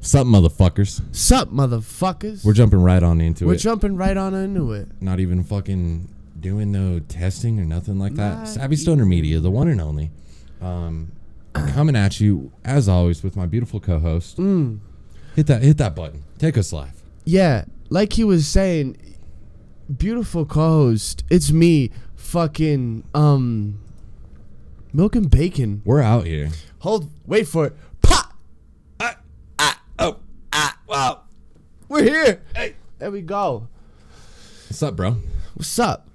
Sup, motherfuckers. Sup, motherfuckers? We're jumping right on into it. We're it. jumping right on into it. Not even fucking doing no testing or nothing like that. Nah, Savvy Stoner Media, the one and only. Um, coming at you as always with my beautiful co-host. Mm. Hit that, hit that button. Take us live. Yeah, like he was saying, beautiful co-host. It's me, fucking um, milk and bacon. We're out here. Hold, wait for it. Pop. Ah, ah, oh, ah, wow. We're here. Hey, there we go. What's up, bro? What's up?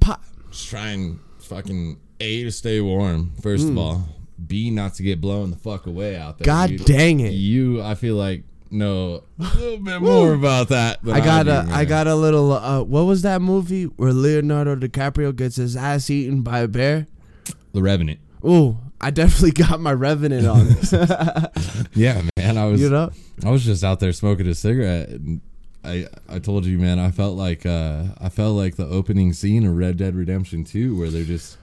Pop. Just trying fucking a to stay warm. First Hmm. of all, b not to get blown the fuck away out there. God dude. dang it. You, I feel like know a little bit more about that. Than I got do, a, I man. got a little. Uh, what was that movie where Leonardo DiCaprio gets his ass eaten by a bear? the Revenant. Ooh, I definitely got my Revenant on. Yeah, man. I was, you know, I was just out there smoking a cigarette. And I, I told you, man. I felt like, uh, I felt like the opening scene of Red Dead Redemption 2, where they're just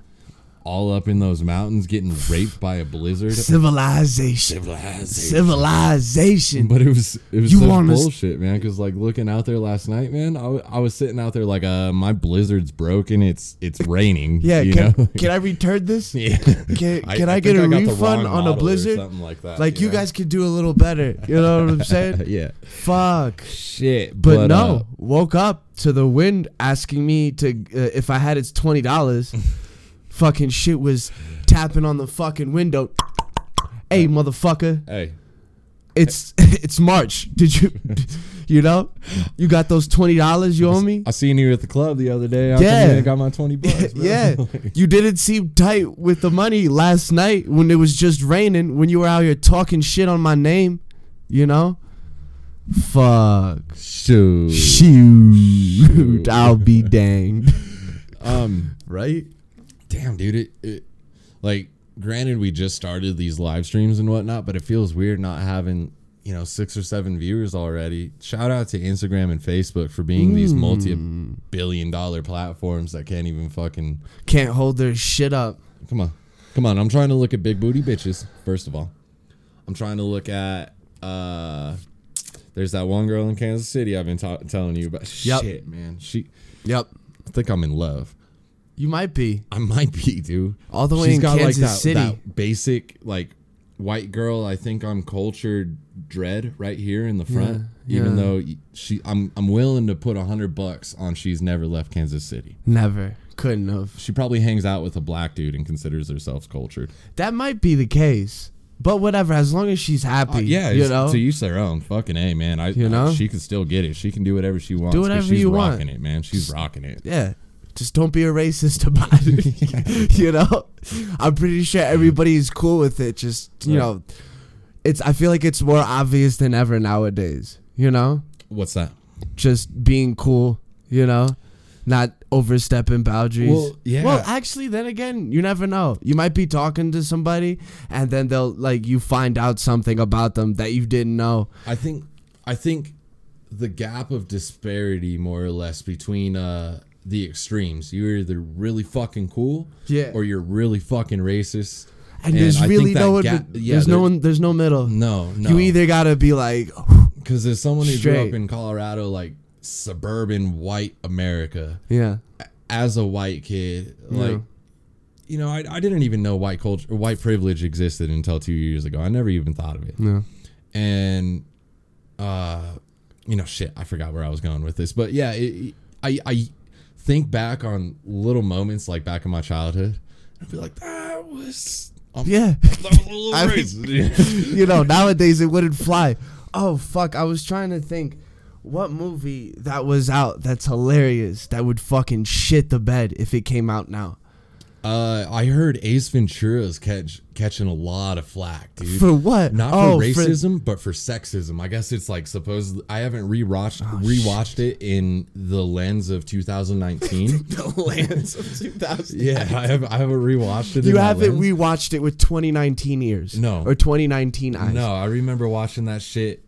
all up in those mountains getting raped by a blizzard. civilization, Civilization. civilization. But it was it was You such bullshit, man. Because like looking out there last night, man, I, w- I was sitting out there like, uh, my blizzard's broken. It's it's raining. Yeah, you can, know? can I return this? yeah. Can, can I, get think a got refund on a Blizzard? something like that. Like you know? guys could do a little better. You know what I'm saying? yeah. Fuck. Shit, But, no, uh, woke up to the wind asking me to uh, if I had its twenty dollars. Fucking shit was tapping on the fucking window. Hey, motherfucker! hey, It's it's March. Did you, you know, you got those twenty dollars you owe me? I seen you at the club the other day. I Yeah. I got my twenty bucks. bro. yeah, you didn't seem tight with the money last night when it was just raining. When you were out here talking shit on my name, you know. Fuck. Shoot. Shoot, I'll be danged. Um, Right? Damn, dude. It, it like granted we just started these live streams and whatnot, but it feels weird not having you know six or seven viewers already. Shout out to Instagram and Facebook for being these Hmm. multi-billion dollar platforms that can't even fucking Can't hold their shit up. come on, come on. I'm trying to look at big booty bitches first of all. I'm trying to look at uh. There's that one girl in Kansas City I've been ta- telling you about. Yep. Shit, man. She, Yep. I think I'm in love. You might be. I might be, dude. All the way in Kansas that, City. that basic like white girl. I think I'm cultured dread right here in the front. Yeah, even yeah. though she, I'm I'm willing to put a hundred bucks on she's never left Kansas City. Never. Couldn't have. She probably hangs out with a black dude and considers herself cultured. That might be the case. But whatever, as long as she's happy. Uh, yeah, You know? to each their own. Fucking a man. I, You I- know? she can still get it. She can do whatever she wants. Do whatever she's you want. rocking it, man. She's rocking it. Yeah. Just don't be a racist about it. you know? I'm pretty sure everybody's cool with it. Just, you know, it's I feel like it's more obvious than ever nowadays, you know? What's that? Just being cool, you know? Not overstepping boundaries. Well, yeah. Well, actually, then again, you never know. You might be talking to somebody, and then they'll like you find out something about them that you didn't know. I think I think the gap of disparity more or less between uh the extremes. You're either really fucking cool Yeah. or you're really fucking racist. And, And there's I really no, in- gap- yeah, there's no one, there's no middle. No, no. You either gotta be like, because as someone who grew up in Colorado like suburban white America yeah, as a white kid, Yeah. like you know, I, I didn't even know white culture white privilege existed until 2 years ago. I never even thought of it. yeah, and uh you know shit i forgot where i was going with this but yeah it, i i think back on little moments like back in my childhood i'd be like that was um, yeah. that was a little I mean- you know, nowadays it wouldn't fly. Oh fuck! I was trying to think, what movie that was out that's hilarious that would fucking shit the bed if it came out now. Uh i heard ace ventura's catch catching a lot of flack dude For what? not for oh, racism but for sexism i guess it's like supposed i haven't rewatched Oh, rewatched it in the lens of 2019 the lens of 2000. yeah i have i haven't rewatched it You haven't rewatched it with 2019 ears. No. Or 2019 eyes. No, I remember watching that shit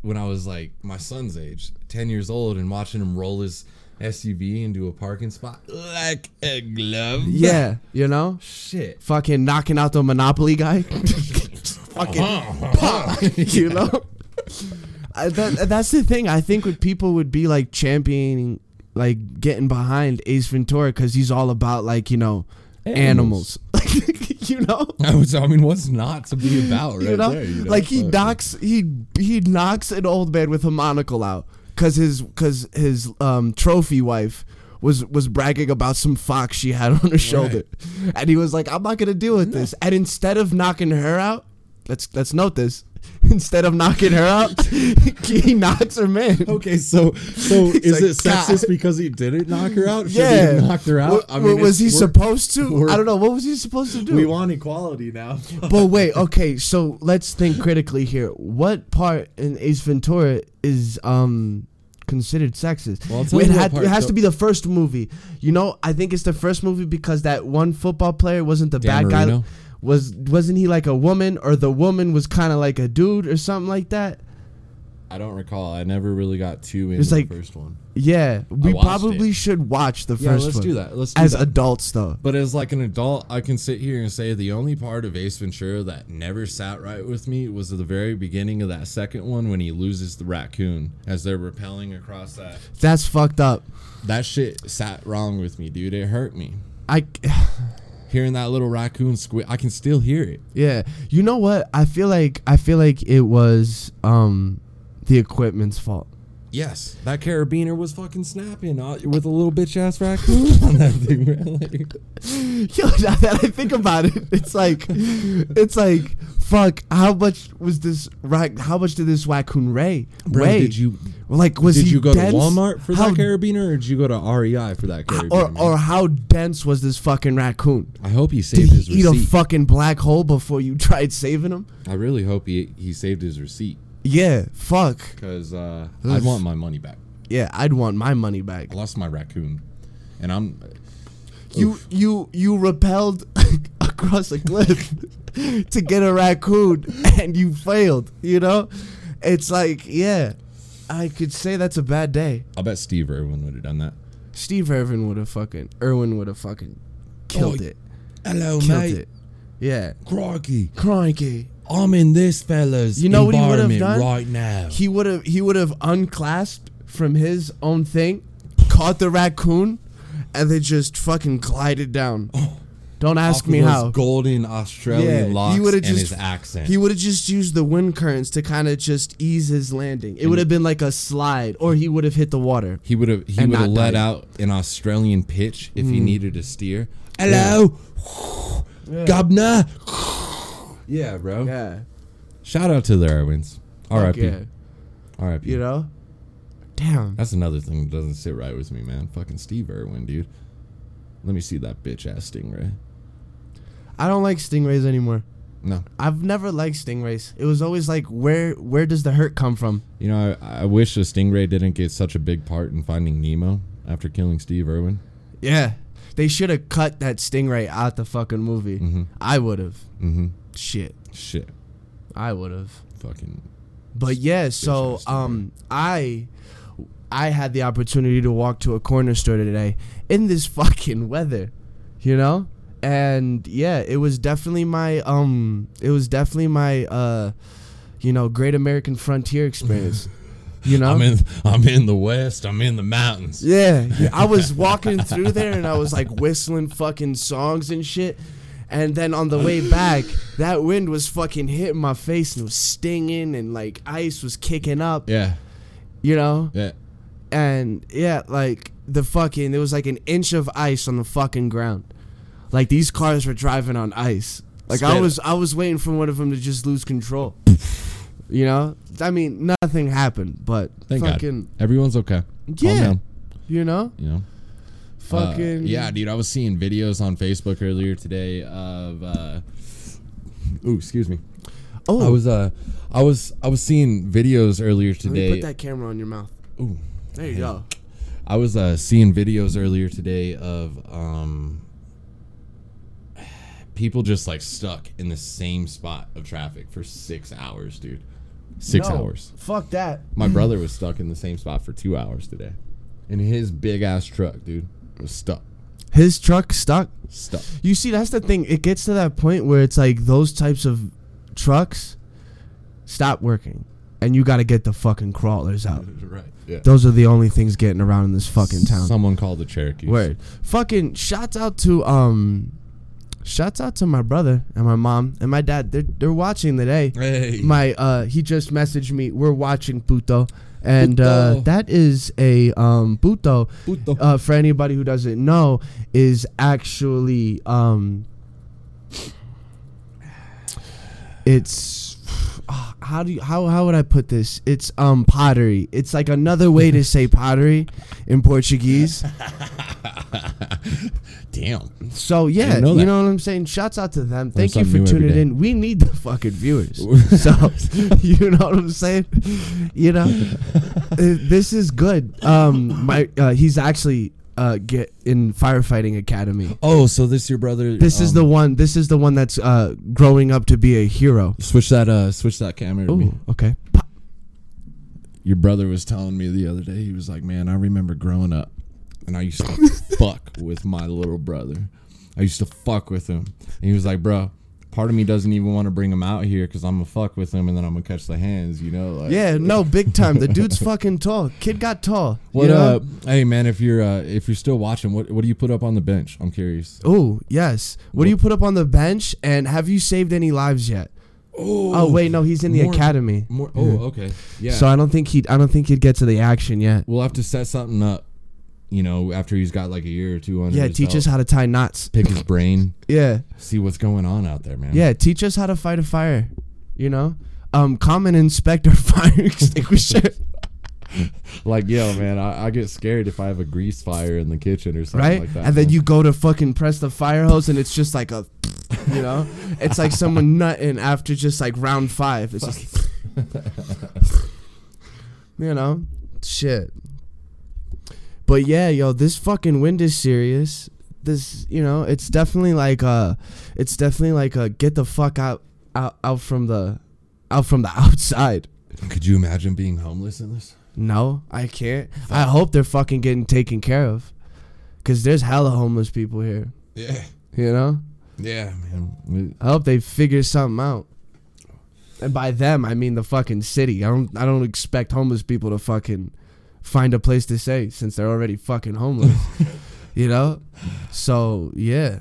when I was like my son's age, 10 years old, and watching him roll his SUV into a parking spot like a glove. Yeah, you know? Shit. Fucking knocking out the Monopoly guy. fucking, Uh-huh. you know? I, that, that's the thing. I think what people would be like championing, like getting behind Ace Ventura because he's all about like you know animals. you know. I was. I mean, what's not to be about right you know, there? You know? like he knocks he he knocks an old man with a monocle out because his because his um trophy wife was was bragging about some fox she had on her shoulder, and he was like, "I'm not gonna deal with this." And instead of knocking her out, let's let's note this. Instead of knocking her out, he knocks her man. Okay, so so He's is like, it sexist "God." because he didn't knock her out? Should Yeah, he knocked her out? What- what was he supposed to? I don't know. What was he supposed to do? We want equality now. but wait, okay, so let's think critically here. What part in Ace Ventura is um considered sexist? Well, it, had, part, it has so- to be the first movie. You know, I think it's the first movie because that one football player wasn't the Dan bad guy. Marino? Was wasn't he like a woman or the woman was kind of like a dude or something like that? I don't recall. I never really got too into like- the first one. Yeah, we probably it. should watch the first Yeah, let's one do that. Let's do as that. adults though. But as like an adult, I can sit here and say the only part of Ace Ventura that never sat right with me was at the very beginning of that second one when he loses the raccoon as they're rappelling across that. That's fucked up. That shit sat wrong with me, dude. It hurt me. I Hearing that little raccoon squeak, I can still hear it. Yeah. You know what? I feel like I feel like it was um the equipment's fault. Yes, that carabiner was fucking snapping uh, with a little bitch ass raccoon on that thing. man. Like, Yo, now that I think about it, it's like it's like fuck, how much was this rac how much did this raccoon weigh? bro, weigh? did you like was did he you go dense? to Walmart for how, that carabiner, or did you go to REI for that carabiner? or or how dense was this fucking raccoon? I hope he saved Did saved he his eat a fucking black hole before you tried saving him? I really hope he he saved his receipt Yeah, fuck. because uh, I'd want my money back. Yeah, I'd want my money back. I lost my raccoon, and I'm You you you repelled across a cliff to get a raccoon and you failed, you know? It's like, yeah. I could say that's a bad day. I'll bet Steve Irwin would have done that. Steve Irvin would have fucking Irwin would have fucking killed Oh, it. Hello, Killed it. Yeah. Crikey, Crikey. I'm in this fella's You know what he would've environment done? right now. He would have he would have unclasped from his own thing, caught the raccoon, and then just fucking glided down. Don't ask me how. golden Australian Yeah, he locks would've and just- his accent. He would have just used the wind currents to kind of just ease his landing. It would have been like a slide, or he would have hit the water. He would have he would have let died. out an Australian pitch if he Mm. needed to steer. Hello, Governor. Yeah, bro. Yeah, Shout out to the Irwins. R.I.P. yeah. R.I.P. You know, damn. That's another thing that doesn't sit right with me, man. Fucking Steve Irwin, dude. Let me see that bitch ass stingray. I don't like stingrays anymore. No, I've never liked stingrays. It was always like, where where does the hurt come from? you know I, I wish the stingray didn't get such a big part in finding Nemo after killing Steve Irwin. Yeah, they should have cut that stingray out the fucking movie. Mm-hmm. I would have. Mm-hmm. Shit, Shit. I would have. Fucking. But yeah, so um, I I had the opportunity to walk to a corner store today in this fucking weather, you know, and yeah, it was definitely my um, it was definitely my uh, you know, Great American Frontier experience, you know. I'm in. I'm in the West. I'm in the mountains. Yeah, yeah, I was walking through there and I was like whistling fucking songs and shit. And then on the way back, that wind was fucking hitting my face and it was stinging and like ice was kicking up, Yeah. you know? Yeah. And yeah, like the fucking there was like an inch of ice on the fucking ground. Like these cars were driving on ice. Like I Straight was I was waiting for one of them to just lose control. You know? I mean, nothing happened, but Thank fucking God. Everyone's okay. Yeah, you know? You know. Fucking Uh, yeah, dude. I was seeing videos on Facebook earlier today of. uh Ooh, excuse me. Oh, I was uh, I was I was seeing videos earlier today. put that camera on your mouth. Ooh, There you Hey. go. I was uh seeing videos earlier today of um people just like stuck in the same spot of traffic for six hours, dude. Six No, hours. Fuck that. My brother was stuck in the same spot for two hours today, in his big ass truck, dude. Was stuck, His truck stuck. stuck. You see, that's the thing. It gets to that point where it's like those types of trucks stop working. and you got to get the fucking crawlers out. right. Yeah. Those are the only things getting around in this fucking town. Someone called the Cherokees. Word. Fucking shouts out to um shouts out to my brother and my mom and my dad. They're they're watching today. Hey. My uh he just messaged me. We're watching Puto. And uh, that is a um Puto. Puto. Uh, for anybody who doesn't know, is actually um it's ah, how do you how how would I put this? It's um pottery. It's like another way to say pottery in Portuguese. Damn. So yeah, know you that. know what I'm saying. Shouts out to them. Thank you for tuning in. We need the fucking viewers. so you know what I'm saying. You know, this is good. Um, my uh, he's actually uh get in firefighting academy. Oh, so this your brother? This is um, the one. This is the one that's uh growing up to be a hero. switch that uh switch that camera to me. Ooh, okay. Your brother was telling me the other day. He was like, "Man, I remember growing up, and I used to fuck with my little brother. I used to fuck with him." And he was like, "Bro, part of me doesn't even want to bring him out here because I'm gonna fuck with him, and then I'm gonna catch the hands. You know, like Yeah, no, big time. The dude's fucking tall. Kid got tall. What you know? uh? Hey man, if you're uh, if you're still watching, what what do you put up on the bench? I'm curious. Oh yes. What do you put up on the bench? And have you saved any lives yet? Oh wait, no, he's in the more- academy. More. Oh, okay. Yeah. So I don't think he. I don't think he'd get to the action yet. we'll have to set something up. You know, after he's got like a year or two under. Yeah, his teach belt. us how to tie knots. pick his brain, Yeah, see what's going on out there, man. yeah, teach us how to fight a fire. You know, um, common inspector fire extinguisher. Like, yo, man, I, I get scared if I have a grease fire in the kitchen or something right? like that. and then man. you go to fucking press the fire hose, and it's just like a, you know, it's like someone nutting after just like round five. It's just, you know, shit. But yeah, yo, this fucking wind is serious. This, you know, it's definitely like uh it's definitely like a get the fuck out out out from the out from the outside. Could you imagine being homeless in this? No, I can't. I hope they're fucking getting taken care of. Cause there's hella homeless people here. Yeah. You know? Yeah, man. I hope they figure something out. And by them, I mean the fucking city. I don't. I don't expect homeless people to fucking find a place to stay since they're already fucking homeless. you know. So yeah.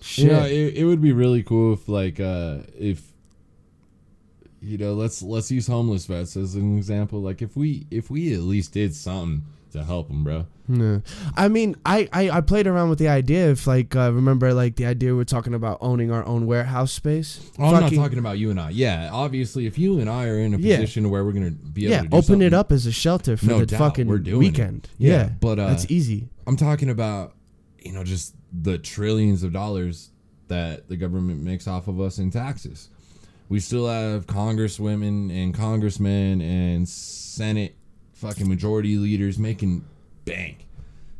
Shit. You know, it, it would be really cool if like uh if you know, let's let's use homeless vets as an example. Like if we if we at least did something to help them, bro. Yeah. I mean, I, I, I played around with the idea if like uh, remember like the idea we're talking about owning our own warehouse space. Oh, I'm not talking about you and I. Yeah, obviously, if you and I are in a Yeah. position where we're gonna be able Yeah, to open something, it up as a shelter for No the doubt, fucking we're doing weekend. Yeah, Yeah, but, uh, that's easy. I'm talking about you know just the trillions of dollars that the government makes off of us in taxes. We still have congresswomen and congressmen and Senate fucking majority leaders making bank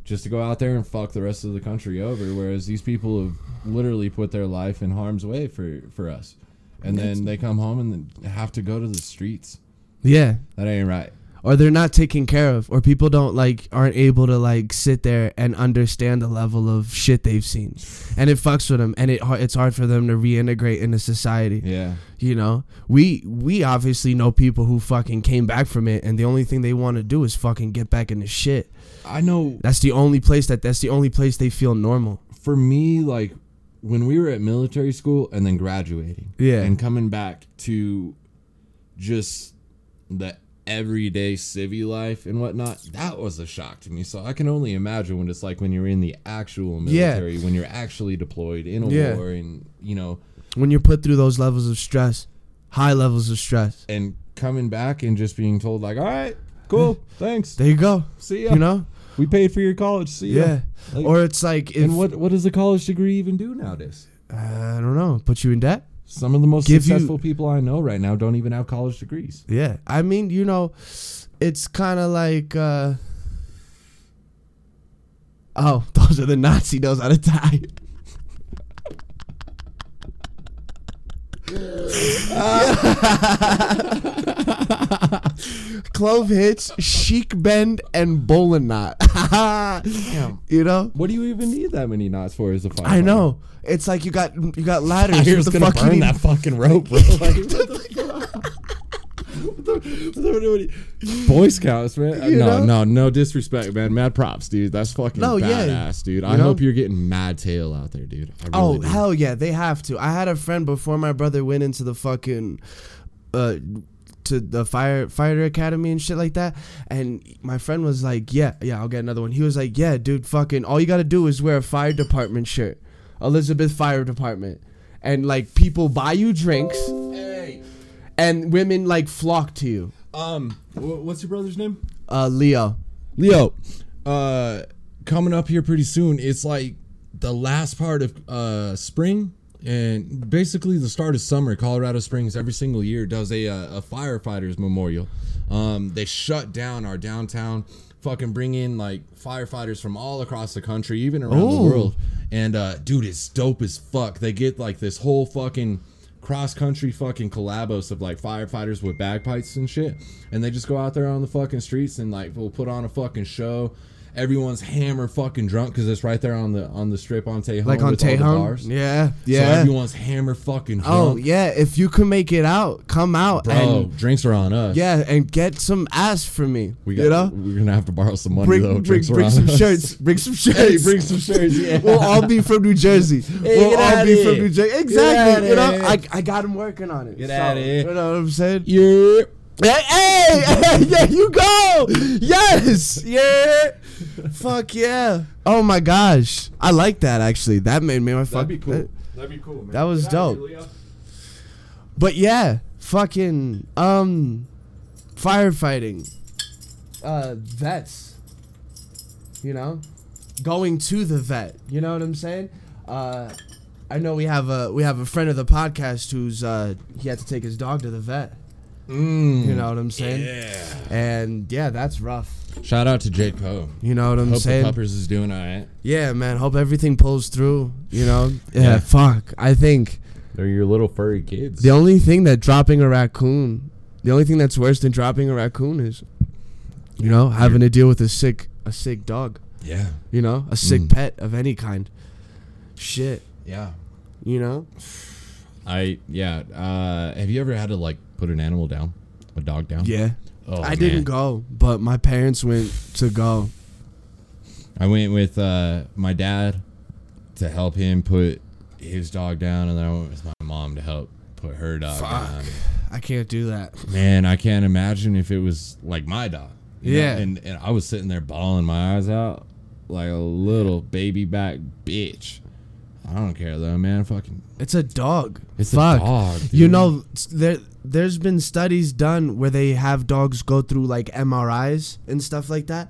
just to go out there and fuck the rest of the country over. Whereas these people have literally put their life in harm's way for for us, and then they come home and have to go to the streets. Yeah, That ain't right. Or they're not taken care of, or people don't like aren't able to like sit there and understand the level of shit they've seen, and it fucks with them, and it it's hard for them to reintegrate into society. Yeah. You know, we we obviously know people who fucking came back from it, and the only thing they want to do is fucking get back into shit. I know That's the only place that that's the only place they feel normal. for me, like when we were at military school and then graduating, Yeah. and coming back to just the everyday civvy life and whatnot, that was a shock to me. So I can only imagine what it's like when you're in the actual Yeah. military, when you're actually deployed in a Yeah. war, and you know, When you're put through those levels of stress, high levels of stress. and coming back and just being told like, all right, cool, thanks, There you go. see ya. You know? we paid for your college, see ya. Yeah. Like- or it's like if and what what does a college degree even do nowadays? I don't know, put you in debt? Some of the most Give you- successful people I know right now don't even have college degrees. Yeah. I mean, you know, it's kind of like uh Oh, those are the Nazi knows how to tie. Clove hitch, sheet bend, and bowline knot. you know, What do you even need that many knots for as a firefighter? I know. It's like you got you got ladders. What the gonna fuck burn need- that fucking rope, bro. Like, Boy Scouts, man. You no, know? no, no disrespect, man. Mad props, dude. That's fucking No, yeah. badass, dude. I You know? hope you're getting mad tail out there, dude. I Oh do. hell yeah, they have to. I had a friend before my brother went into the fucking uh to the fire fighter academy and shit like that. And my friend was like yeah yeah i'll get another one. He was like yeah dude fucking all you gotta do is wear a fire department shirt. Elizabeth fire department. And like people buy you drinks. Hey, and women like flock to you. Um, what's your brother's name? uh leo. Leo, uh, coming up here pretty soon. It's like the last part of uh, spring and basically the start of summer. Colorado Springs every single year does a, uh, a firefighters memorial. Um, they shut down our downtown, fucking bring in like firefighters from all across the country, even around the world. And uh, dude, it's dope as fuck. They get like this whole fucking cross country fucking collabos of like firefighters with bagpipes and shit, and they just go out there on the fucking streets and like we'll put on a fucking show. Everyone's hammer fucking drunk because it's right there on the on the strip on Tejon. like on tejon bars. yeah So yeah everyone's hammer fucking oh, drunk. oh yeah if you can make it out come out bro, and drinks are on us. yeah and get some ass for me we got. you know We're gonna have to borrow some money bring, though. bring, bring some us. shirts. Bring some shirts. Hey, bring some shirts. Yeah. we'll all be from New Jersey. we'll all be from. New Jersey. Exactly. You know, I. I got him working on it. Get So, outta here. You know what I'm saying? yeah. Hey, hey, hey, there you go. Yes. Yeah. Fuck yeah. Oh my gosh. I like that actually. That made me my fuck. That'd be cool. that- That'd be cool, man. that was Get dope. here, But yeah, fucking um firefighting. Uh vets. You know? Going to the vet. You know what I'm saying? Uh I know we have a we have a friend of the podcast who's uh he had to take his dog to the vet. Mm. You know what I'm saying? Yeah. And yeah, that's rough. Shout out to Jake Poe. You know what I'm Hope saying? the puppers is doing alright. Yeah, man. Hope everything pulls through. You know? Yeah, Yeah. fuck. I think They're your little furry kids. The only thing that dropping a raccoon, the only thing that's worse than dropping a raccoon is, you know, having to deal with a sick, a sick dog. yeah. You know, a sick Mm. pet of any kind. Shit. Yeah. You know. I yeah. Uh, have you ever had to like put an animal down, a dog down? Yeah. Oh, I man. didn't go, but my parents went to go. I went with uh, my dad to help him put his dog down, and then I went with my mom to help put her dog Fuck. down. I can't do that. Man, I can't imagine if it was like my dog. know? Yeah. And and I was sitting there bawling my eyes out like a little baby back bitch. I don't care though, man. Fucking, It's a dog. it's Fuck. a dog. You know, s- there there's been studies done where they have dogs go through like MRIs and stuff like that,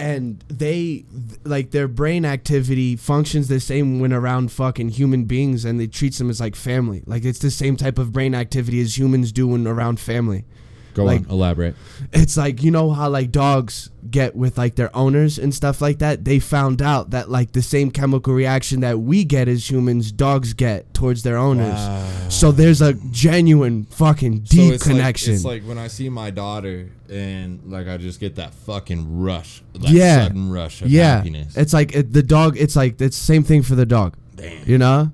and they th- like their brain activity functions the same when around fucking human beings, and they treats them as like family. Like it's the same type of brain activity as humans do when around family. Go like- on, elaborate. It's like you know how like dogs get with like their owners and stuff like that. They found out that like the same chemical reaction that we get as humans, dogs get towards their owners. So there's a genuine fucking deep it's connection. Like, it's like when I see my daughter and like I just get that fucking rush, that Yeah. sudden rush of yeah, happiness. it's like it, the dog. It's like it's same thing for the dog. Damn. You know?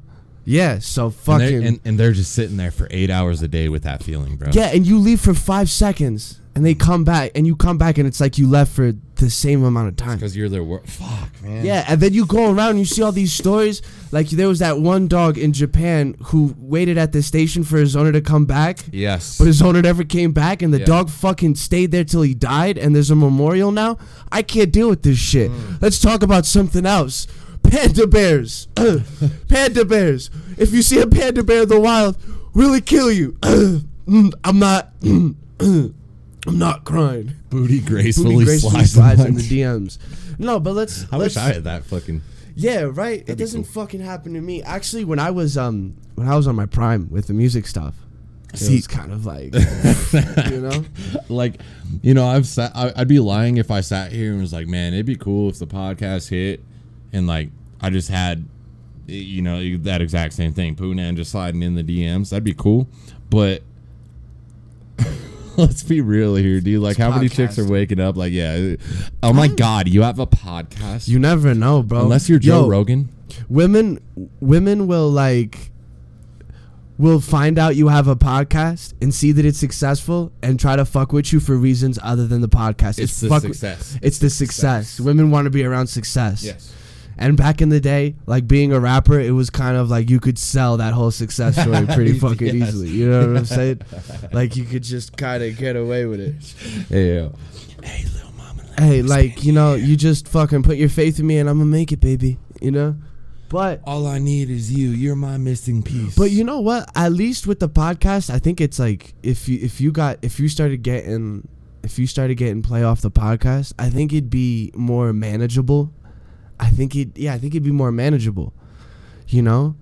Yeah. So And fucking they're, and, and they're just sitting there for eight hours a day with that feeling, bro. yeah. And you leave for five seconds, and they come back, and you come back, and it's like you left for the same amount of time. because you're their work. Fuck, man. Yeah, and then you go around and you see all these stories. Like there was that one dog in Japan who waited at the station for his owner to come back, Yes. but his owner never came back, and the Yeah. dog fucking stayed there till he died. And there's a memorial now. I can't deal with this shit. Mm. Let's talk about something else. Panda bears, panda bears. If you see a panda bear in the wild, really kill you. I'm not. I'm not crying. Booty gracefully, Booty gracefully slides, slides in the DMs. No, but let's. I let's wish I had that fucking. yeah, right. It That'd doesn't cool. fucking happen to me. Actually, when I was um when I was on my prime with the music stuff, it See- was kind of like you know. like, you know, I've sat. I, I'd be lying if I sat here and was like, man, it'd be cool if the podcast hit, and like I just had, you know, that exact same thing. Poonan just sliding in the DMs. That'd be cool, but. Let's be real here, dude. Like, It's how many chicks are waking up? Like, yeah. Oh my god, you have a podcast? You never know, bro. Unless you're Joe Yo, Rogan. Women women will like will find out you have a podcast and see that it's successful and try to fuck with you for reasons other than the podcast. It's the fuck- success. It's the success. Women want to be around success. Yes. And back in the day, like being a rapper, it was kind of like you could sell that whole success story pretty fucking Yes. easily. You know what I'm saying? like you could just kind of get away with it. Yeah. Hey, little mama. Hey, like you know, here. you just fucking put your faith in me, and I'm gonna make it, baby. You know. But All I need is you. You're my missing piece. but you know what? At least with the podcast, I think it's like if you if you got if you started getting if you started getting play off the podcast, I think it'd be more manageable. I think it yeah, I think it'd be more manageable. You know?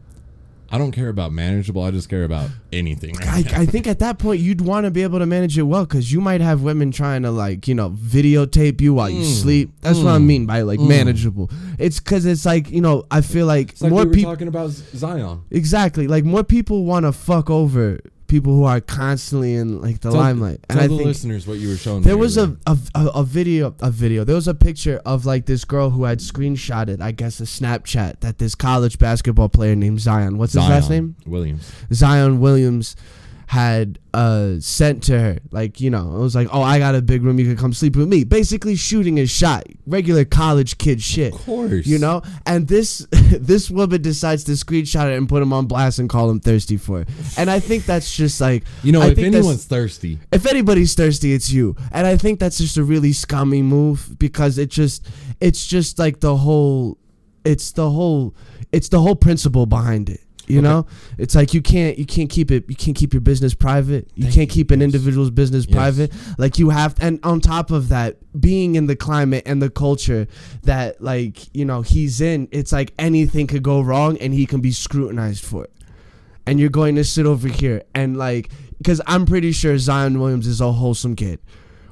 I don't care about manageable. I just care about anything. I, I think at that point you'd want to be able to manage it well because you might have women trying to like you know videotape you while you Mm. sleep. That's what I Mm. mean by like Mm. manageable. It's because it's like you know I feel like, like more we people talking about Zion. exactly like more people want to fuck over people who are constantly in like the Tell- limelight. And Tell I the think listeners what you were showing. there was a, a, a, a video a video there was a picture of like this girl who had screenshotted I guess a Snapchat that this college basketball player named Zion what's his last name Williams. Zion Williams had uh sent to her. Like you know it was like oh I got a big room you can come sleep with me. Basically shooting a shot. Regular college kid shit. Of course. you know? And this this woman decides to screenshot it and put him on blast and call him thirsty for it. And I think that's just like You know, I if anyone's thirsty, if anybody's thirsty, it's you. And I think that's just a really scummy move because it just it's just like the whole it's the whole it's the whole principle behind it. You Okay. know? It's like you can't you can't keep it you can't keep your business private. You Thank can't you, keep an individual's business Yes. private. Like you have and on top of that, being in the climate and the culture that like, you know, he's in, it's like anything could go wrong and he can be scrutinized for it and you're going to sit over here and like because I'm pretty sure Zion Williams is a wholesome kid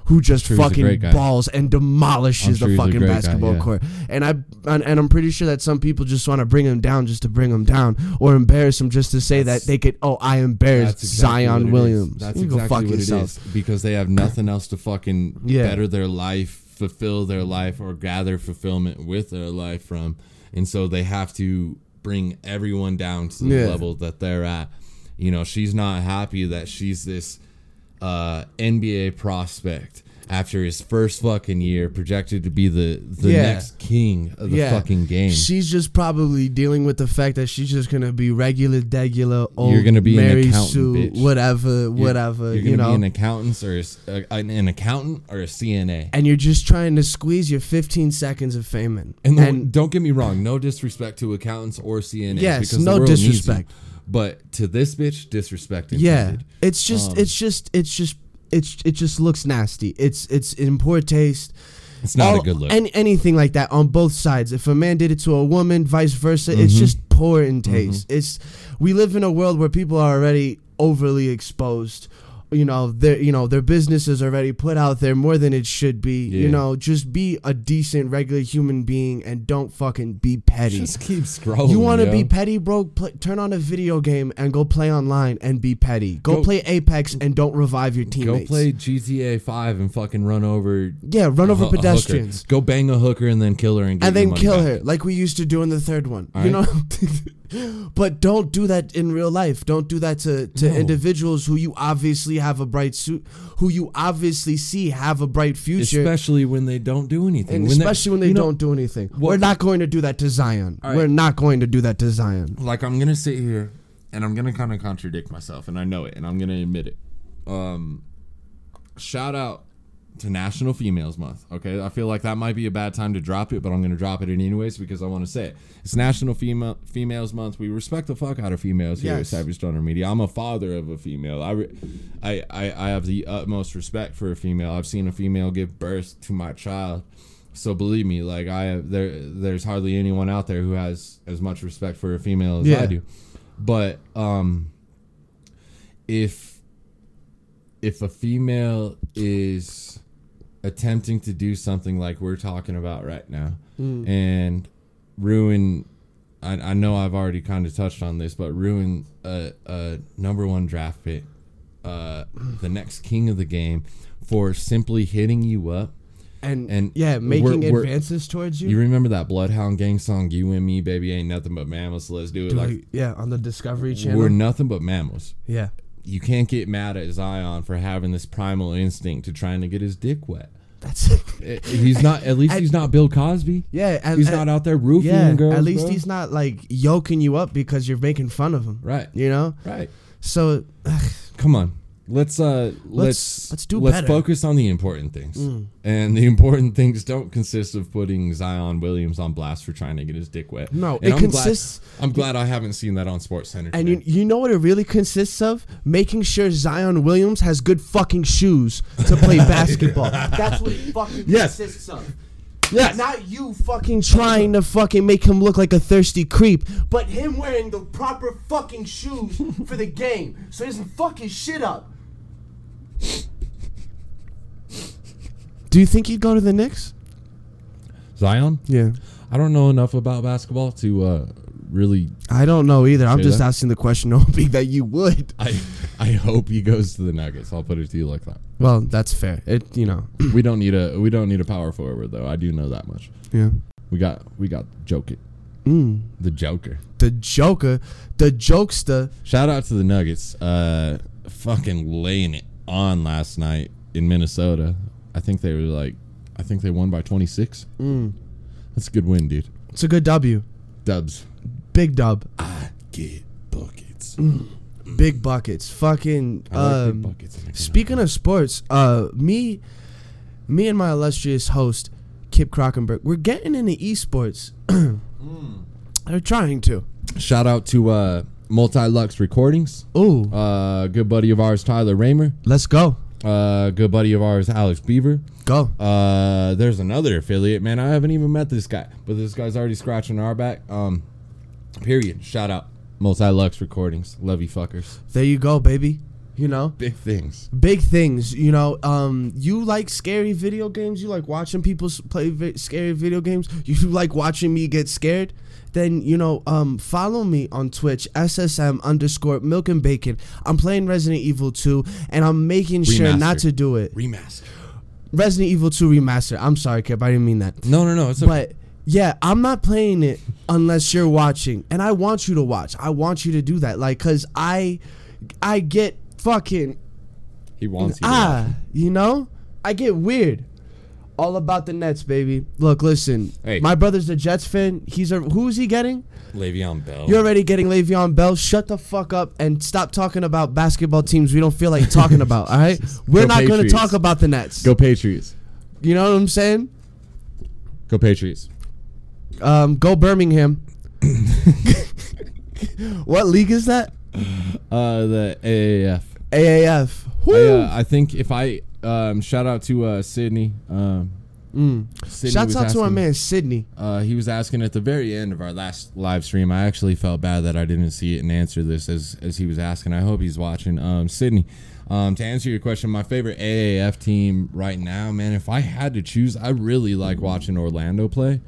who just sure he's a great fucking balls and demolishes sure the fucking great guy, basketball yeah. court. And I and, and I'm pretty sure that some people just want to bring him down just to bring him down or embarrass him just to say That's- that they could oh I embarrassed exactly Zion. Williams. That's you go exactly fuck what yourself. it is because they have nothing else to fucking Yeah. better their life, fulfill their life, or gather fulfillment with their life from, and so they have to bring everyone down to the Yeah. level that they're at. You know, she's not happy that she's this uh, NBA prospect after his first fucking year, projected to be the the Yeah. next king of the fucking game. She's just probably dealing with the fact that she's just gonna be regular, degular, old gonna be an Mary accountant, Sue, bitch. whatever, You're- whatever. You're you gonna know, be an accountant or a uh, an an accountant or a CNA. and you're just trying to squeeze your 15 seconds of fame in. And, the- And don't get me wrong, no disrespect to accountants or CNAs. Yes, because no world needs you. disrespect. But to this bitch, disrespect yeah, it's just, Um, it's just, it's just, it's, it just looks nasty. It's, it's in poor taste. It's not All- a good look. Any, anything like that on both sides. If a man did it to a woman, vice versa, it's Mhm. just poor in taste. It's we live in a world where people are already overly exposed. You know, their you know their businesses are already put out there more than it should be. Yeah. You know, just be a decent regular human being and don't fucking be petty. Just keep scrolling. you want to be petty, bro? Pl- turn on a video game and go play online and be petty. Go, Go- play Apex and don't revive your teammates Go play GTA 5 and fucking run over yeah, run over a hoo- a pedestrians. Go bang a hooker and then kill her and get and then kill back. her like we used to do in the third one. All you know, but don't do that in real life. Don't do that to to No. individuals who you obviously have a bright suit, who you obviously see have a bright future. Especially when they don't do anything. and When especially when they you know, don't do anything. what- We're not going to do that to Zion. All right. We're not going to do that to Zion. like I'm gonna sit here and I'm gonna kind of contradict myself, and I know it, and I'm gonna admit it. Um, shout out to National Females Month. Okay, I feel like that might be a bad time to drop it, but I'm gonna drop it anyways because I want to say it. It's National Female Females Month. We respect the fuck out of females here at Yes. Savage Stoner Media. I'm a father of a female. I, re- I, I, I have the utmost respect for a female. I've seen a female give birth to my child. So believe me, like I have, there, there's hardly anyone out there who has as much respect for a female as Yeah. I do. But um, if if a female is attempting to do something like we're talking about right now Mm. and ruin I, I know I've already kind of touched on this, but ruin a, a number one draft pick, uh, the next king of the game, for simply hitting you up and, And yeah, making we're- we're- advances towards you. You remember that Bloodhound Gang song, "You and Me, Baby Ain't Nothing But Mammals"? Let's do it. Do like I- yeah, on the Discovery Channel. we're nothing but mammals. yeah, You can't get mad at Zion for having this primal instinct to trying to get his dick wet. that's Eh, He's not. At least And- he's not Bill Cosby. yeah. And, He's and- not out there roofing yeah. girls. at least bro. he's not like yoking you up because you're making fun of him. right. You know. Right. So Come on. Let's uh let's let's do let's better. focus on the important things. Mm. And the important things don't consist of putting Zion Williams on blast for trying to get his dick wet. No, And it I'm consists- Glad, I'm glad I haven't seen that on Sports Center. And today. you, you know what it really consists of? Making sure Zion Williams has good fucking shoes to play basketball. That's what it fucking Yes. consists of. yes. Not you fucking trying to fucking make him look like a thirsty creep, but him wearing the proper fucking shoes for the game so he doesn't fuck his shit up. Do you think he'd go to the Knicks? Zion. Yeah. I don't know enough about basketball to uh, really. I don't know either. I'm just that? asking the question hoping that you would. I I hope he goes to the Nuggets. I'll put it to you like that. Well, that's fair. It you know. we don't need a we don't need a power forward though. I do know that much. Yeah. We got we got Joker, Mm. the Joker. The Joker, the jokester. Shout out to the Nuggets. Uh, fucking laying it on last night in Minnesota. I think they were like, I think they won by 26. Mm. That's a good win, dude. It's a good W. Dubs. Big dub. I get buckets. Big buckets. Fucking I like big um, buckets. Speaking of sports, uh, me, me and my illustrious host, Kip Krockenberg, we're getting into esports. They're trying to. Shout out to uh, Multi Lux Recordings. Ooh, Uh, good buddy of ours, Tyler Raymer. let's go, Uh, good buddy of ours, Alex Beaver. go. Uh, there's another affiliate, man. I haven't even met this guy, but this guy's already scratching our back. Um, period. Shout out, Multi Lux Recordings. Love you, fuckers. There you go, baby. You know, Big things. big things. You know, um, you like scary video games. You like watching people play vi- scary video games. You like watching me get scared. Then you know, um, follow me on Twitch, SSM underscore Milk and Bacon. I'm playing Resident Evil 2, and I'm making sure not to do it. Remaster. Resident Evil 2 remaster. I'm sorry, Kip. I didn't mean that. No, no, no. It's okay. But yeah, I'm not playing it unless you're watching, and I want you to watch. I want you to do that, like, cause I, I get fucking he wants you. ah, you know, I get weird. All about the Nets, baby. Look, listen. Hey. My brother's a Jets fan. He's a who's he getting? Le'Veon Bell. You're already getting Le'Veon Bell. Shut the fuck up and stop talking about basketball teams we don't feel like talking about. All right, we're Go not going to talk about the Nets. Go Patriots. You know what I'm saying? Go Patriots. Um, go Birmingham. what league is that? Uh, the AAF. AAF. I, Woo. uh, I think if I um, shout out to uh, Sydney. Um, Mm. Sydney Shouts was out to our man Sydney. Uh, he was asking at the very end of our last live stream. I actually felt bad that I didn't see it and answer this as as he was asking. I hope he's watching. Um, Sydney, um, to answer your question, my favorite AAF team right now, man. If I had to choose, I really like watching Orlando play.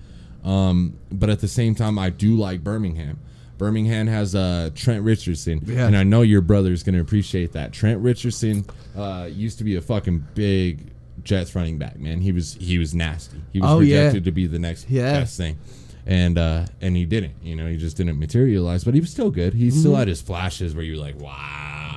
Um, but at the same time, I do like Birmingham. Birmingham has uh, Trent Richardson, Yeah. and I know your brother's gonna appreciate that. Trent Richardson uh, used to be a fucking big Jets running back, man. He was he was nasty. He was Oh, yeah. projected to be the next Yeah. best thing, and uh, and he didn't. You know, he just didn't materialize. But he was still good. He still had his flashes where you're like, wow.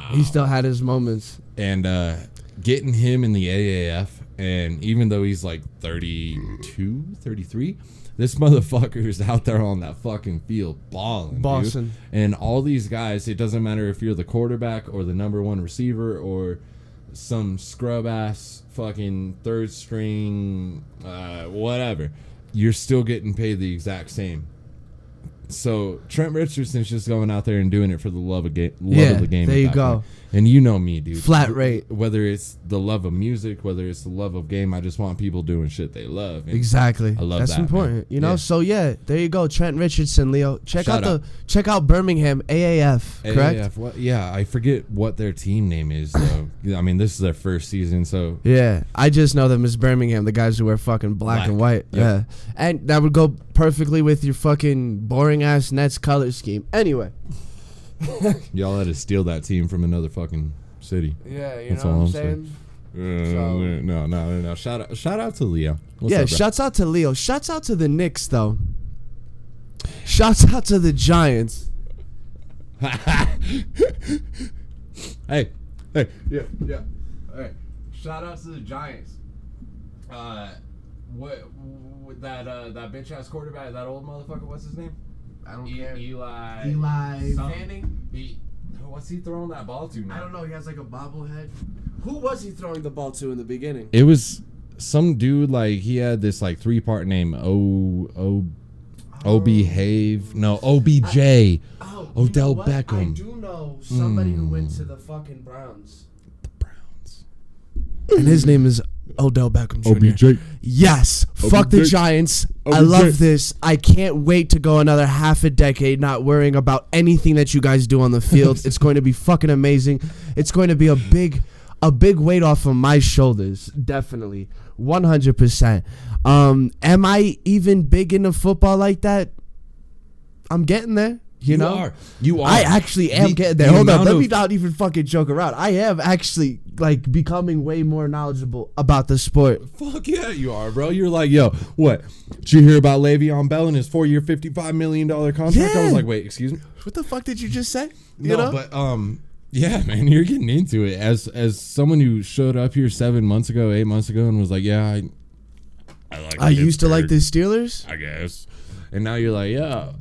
Mm-hmm. He still had his moments. and uh, getting him in the AAF, and even though he's like 32, 33, this motherfucker is out there on that fucking field balling, dude. And all these guys, it doesn't matter if you're the quarterback or the number one receiver or some scrub ass fucking third string, uh, whatever. You're still getting paid the exact same. So Trent Richardson's just going out there and doing it for the love of game. Love Yeah, of the game. there you go. point. And you know me, dude. Flat rate. Whether it's the love of music, whether it's the love of game, I just want people doing shit they love. And Exactly. I love That's that, important. man. You know. Yeah. So yeah, there you go. Trent Richardson, Leo. Check Shout out the check out Birmingham AAF. Correct. AAF, what, yeah, I forget what their team name is though. I mean, this is their first season, so Yeah, I just know them as Birmingham, the guys who wear fucking black, Black. and white. Yep. Yeah, and that would go perfectly with your fucking boring ass Nets color scheme. Anyway. y'all had to steal that team from another fucking city. Yeah, you That's all I'm saying. Uh, no, no, no, no. Shout out, shout out to Leo. What's yeah, up, bro? shouts out to Leo. Shouts out to the Knicks though. Shouts out to the Giants. hey, hey, yeah, yeah. Hey, shout out to the Giants. Uh, what, what that uh that bitch ass quarterback, that old motherfucker, what's his name? I don't E- Eli. Eli something. Manning? He, what's he throwing that ball to now? I don't know. He has like a bobblehead. Who was he throwing the ball to in the beginning? It was some dude like he had this like three part name. O O oh. O Behave. No, OBJ. Oh, Odell Beckham. I do know somebody who went to the fucking Browns, The Browns. and his name is Odell Beckham Jr. Yes, fuck the OBJ. Giants. I love this. I can't wait to go another half a decade not worrying about anything that you guys do on the field. it's going to be fucking amazing. It's going to be a big a big weight off of my shoulders. Definitely. 100%. Um am I even big into football like that? I'm getting there. You, You know, are. You are. I actually am The- getting there. the Hold on, let me not even fucking joke around. I am actually like becoming way more knowledgeable about the sport. Fuck yeah, you are, bro. You're like, yo, what? Did you hear about Le'Veon Bell and his four-year, fifty-five million dollar contract? Yeah. I was like, wait, excuse me. What the fuck did you just say? You no, know? but um, yeah, man, you're getting into it as as someone who showed up here seven months ago, eight months ago, and was like, yeah, I, I like. I used to like the Steelers. I guess, and now you're like, yeah.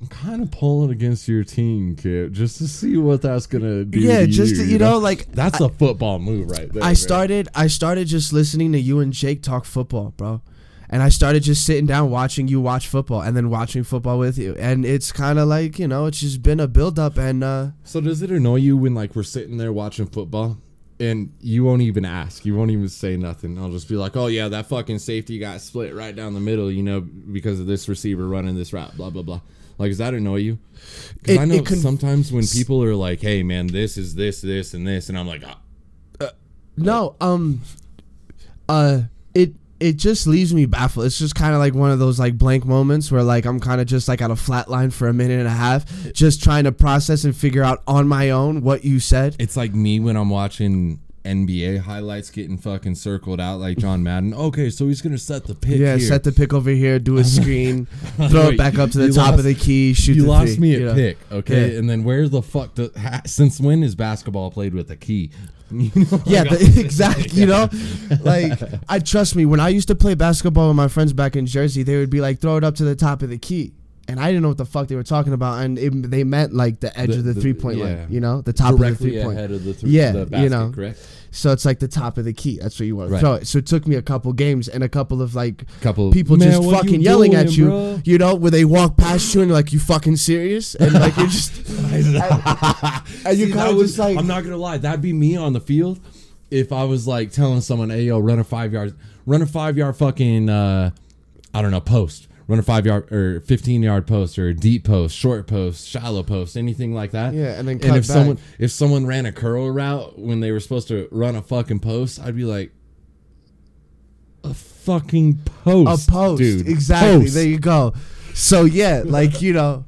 I'm kind of pulling against your team, kid, just to see what that's gonna do. Yeah, to just you, to, you know, like that's a football move right there. I man. started I started just listening to you and Jake talk football, bro. And I started just sitting down watching you watch football and then watching football with you. And it's kind of like, you know, it's just been a build up and uh So does it annoy you when like we're sitting there watching football and you won't even ask, you won't even say nothing? I'll just be like, "Oh yeah, that fucking safety got split right down the middle, you know, because of this receiver running this route, blah blah blah." Like, does that annoy you? Because I know it con- sometimes when people are like, "Hey man, this is this, this, and this," and I'm like, ah, no, um uh it it just leaves me baffled. It's just kind of like one of those like blank moments where like I'm kind of just like at a flat line for a minute and a half, just trying to process and figure out on my own what you said. It's like me when I'm watching NBA highlights getting fucking circled out like John Madden. Okay, so he's gonna set the pick. Yeah, here. set the pick over here, do a screen, throw it back up to the you top lost- of the key, shoot you the lost three, me at you know? pick, okay? Yeah. And then where the fuck? Do, ha, since when is basketball played with a key? You know, Yeah, like, the, exactly. You know, like I trust me. When I used to play basketball with my friends back in Jersey, they would be like, "Throw it up to the top of the key," and I didn't know what the fuck they were talking about, and it, they meant like the edge The- of the, the- three point yeah. line. You know, the top of the directly three point. ahead of the, th- Yeah, the you know. correct? So it's like the top of the key. That's what you want to Right. throw it. So it took me a couple games and a couple of like Couple people Man, just fucking you yelling at you. bro? You know, where they walk past you and you're like, "You fucking serious?" And like you're just and you kind of was- just like I'm not gonna lie, that'd be me on the field if I was like telling someone, "Hey, yo, run a five yard, run a five yard fucking, uh, I don't know, post." Run a five yard or fifteen yard post or a deep post, short post, shallow post, anything like that. Yeah, and then and if back. someone if someone ran a curl route when they were supposed to run a fucking post, I'd be like, a fucking post, a post. dude. Exactly. Post. There you go. So yeah, like you know,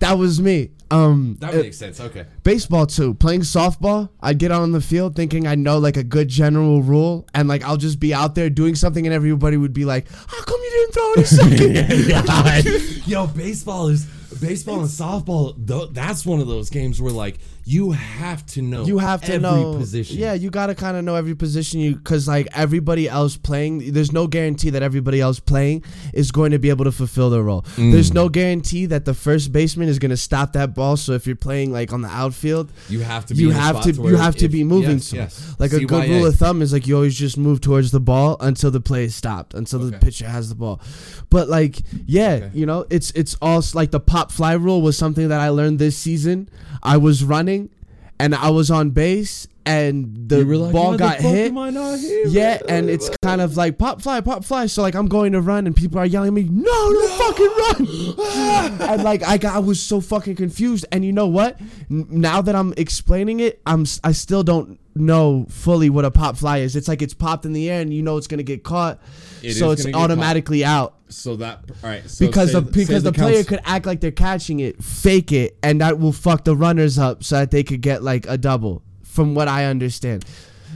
that was me. Um, that makes sense. Okay. baseball too. Playing softball, I'd get on the field thinking I know like a good general rule, and like I'll just be out there doing something, and everybody would be like, "How come you didn't throw it a second? Yo, baseball is baseball and softball. Th- that's one of those games where like you have to know. You have to every know position. Yeah, you gotta kind of know every position you because like everybody else playing, there's no guarantee that everybody else playing is going to be able to fulfill their role. Mm. There's no guarantee that the first baseman is gonna stop that ball. So if you're playing like on the outfield, you have to. Be you have to, you have to be moving. Yes, yes. Like a good rule of thumb is like you always just move towards the ball until the play is stopped, until the pitcher has the ball. But like, yeah, Okay. you know, it's it's all like the pop fly rule was something that I learned this season. I was running, and I was on base, and the like, ball "Why the got fuck hit. am I not here, Yeah, man?" and it's kind of like pop fly, pop fly. So like I'm going to run, and people are yelling at me, "No, no, fucking run!" and like I got, I was so fucking confused. And you know what? N- now that I'm explaining it, I'm s- I still don't know fully what a pop fly is. It's like it's popped in the air, and you know it's gonna get caught, It so it's automatically out. So that all right. So Because say the because the, player counts- could act like they're catching it, fake it, and that will fuck the runners up so that they could get like a double. From what I understand,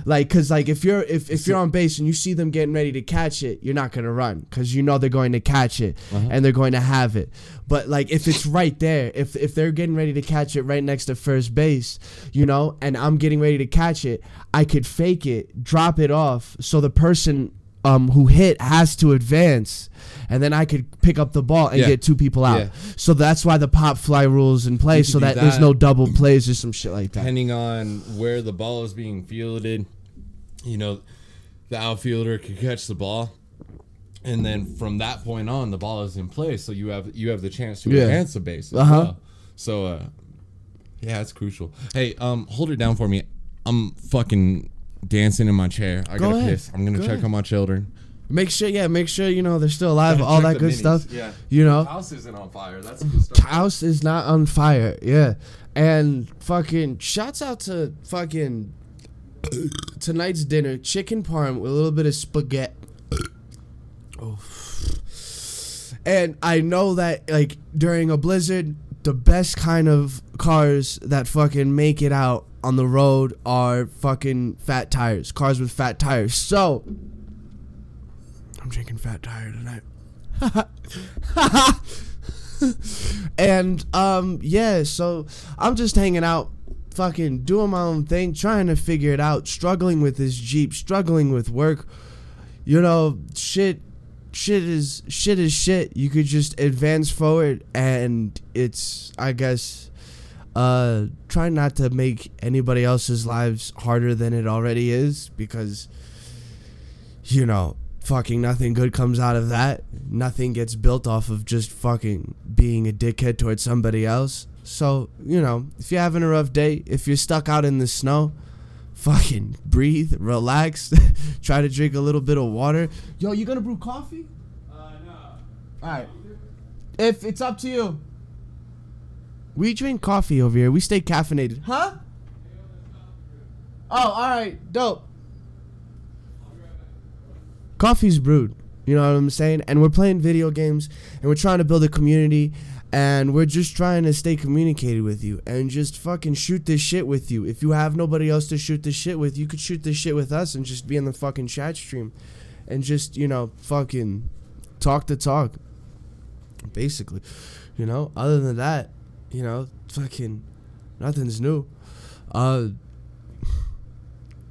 Like, cause like if you're if, if you're on base and you see them getting ready to catch it, you're not gonna run because you know they're going to catch it Uh-huh. and they're going to have it. But like if it's right there, if if they're getting ready to catch it right next to first base, you know, and I'm getting ready to catch it, I could fake it, drop it off, so the person um who hit has to advance, and then I could pick up the ball and Yeah. get two people out. Yeah. So that's why the pop fly rules in place, could so do that, there's that. no double plays or some shit like that. depending on where the ball is being fielded, you know, the outfielder could catch the ball, and then from that point on, the ball is in play, so you have you have the chance to Yeah. advance the base. as Uh-huh. well. So, uh, yeah, it's crucial. Hey, um, hold it down for me. I'm fucking dancing in my chair. I Go gotta ahead. piss. I'm gonna Go check ahead. on my children. Make sure, yeah, make sure you know they're still alive, Gotta all that good minis. stuff. Yeah. You know, House isn't on fire. That's good stuff. house is not on fire. Yeah, and fucking shouts out to fucking tonight's dinner: chicken parm with a little bit of spaghetti. Oh. And I know that like during a blizzard, the best kind of cars that fucking make it out on the road are fucking fat tires, cars with fat tires. So I'm drinking fat tire tonight. and um yeah, so I'm just hanging out fucking doing my own thing, trying to figure it out, struggling with this Jeep, struggling with work. You know, shit shit is shit is shit. You could just advance forward and it's I guess uh try not to make anybody else's lives harder than it already is because you know, fucking nothing good comes out of that. Nothing gets built off of just fucking being a dickhead towards somebody else. So, you know, if you're having a rough day, if you're stuck out in the snow, fucking breathe, relax, try to drink a little bit of water. Yo, you gonna brew coffee? Uh, no. Alright. If it's up to you. We drink coffee over here. We stay caffeinated. Huh? Oh, alright, dope. Coffee's brewed. You know what I'm saying? And we're playing video games and we're trying to build a community and we're just trying to stay communicated with you and just fucking shoot this shit with you. If you have nobody else to shoot this shit with, you could shoot this shit with us and just be in the fucking chat stream and just, you know, fucking talk the talk. Basically. You know, other than that, you know, fucking nothing's new. Uh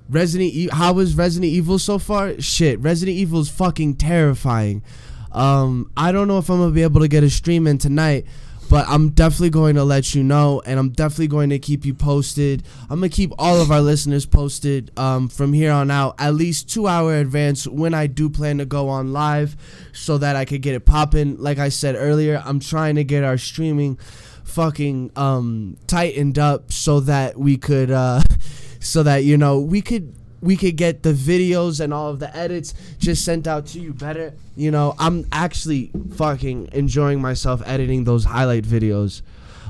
Resident Evil. How was Resident Evil so far? Shit, Resident Evil is fucking terrifying. Um, I don't know if I'm gonna be able to get a stream in tonight, but I'm definitely going to let you know, and I'm definitely going to keep you posted. I'm gonna keep all of our listeners posted um, from here on out, at least two hour advance when I do plan to go on live, so that I could get it popping. Like I said earlier, I'm trying to get our streaming fucking um tightened up so that we could uh so that you know we could we could get the videos and all of the edits just sent out to you better you know i'm actually fucking enjoying myself editing those highlight videos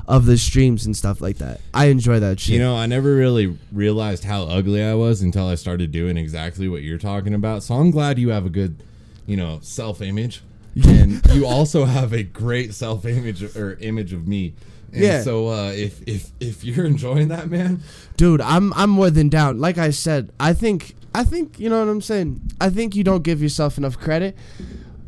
of the streams and stuff like that i enjoy that shit You know, I never really realized how ugly I was until I started doing exactly what you're talking about. So I'm glad you have a good, you know, self image. and you also have a great self image or image of me. And Yeah. So uh, if if if you're enjoying that, man, dude i'm i'm more than down. Like i said i think i think you know what i'm saying? I think you don't give yourself enough credit.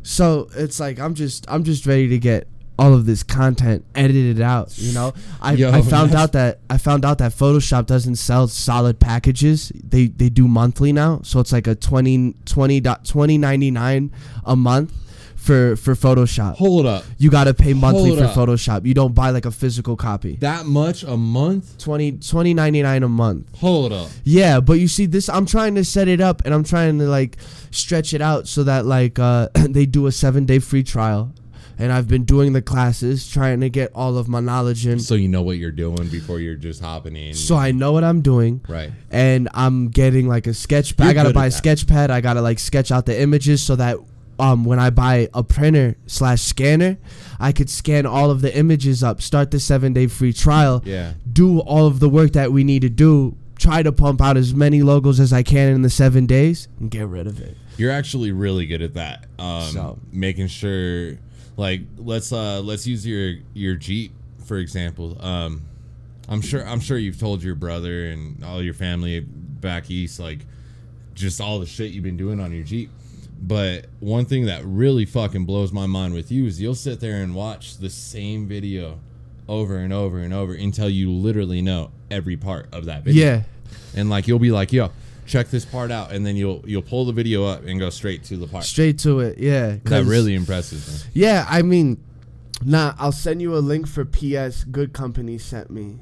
So it's like i'm just i'm just ready to get all of this content edited out you know? I, Yo, I found out that i found out that photoshop doesn't sell solid packages. They they do monthly now. So it's like a 20 20 dot 20.99 a month for for photoshop hold up. you got to pay monthly Hold for up. photoshop you don't buy like a physical copy That much a month? 20 20.99 a month Hold up. yeah, but you see this I'm trying to set it up and I'm trying to like stretch it out so that like uh they do a 7-day free trial. And I've been doing the classes trying to get all of my knowledge in So you know what you're doing before you're just hopping in. so I know what I'm doing. right. And I'm getting like a sketch pad. I got to buy a that. sketch pad. I got to like sketch out the images so that um when I buy a printer slash scanner, I could scan all of the images up, start the 7-day free trial. Yeah. do all of the work that we need to do, try to pump out as many logos as I can in the seven days, and get rid of it. You're actually really good at that. Um, So- making sure, like, let's uh, let's use your your Jeep for example. Um, I'm sure I'm sure you've told your brother and all your family back east, like, just all the shit you've been doing on your Jeep. But one thing that really fucking blows my mind with you is you'll sit there and watch the same video over and over and over until you literally know every part of that video. Yeah. And like you'll be like, yo, check this part out, and then you'll you'll pull the video up and go straight to the part. Straight to it. Yeah. That really impresses me. Yeah, I mean, nah, I'll send you a link for PS Good Company sent me.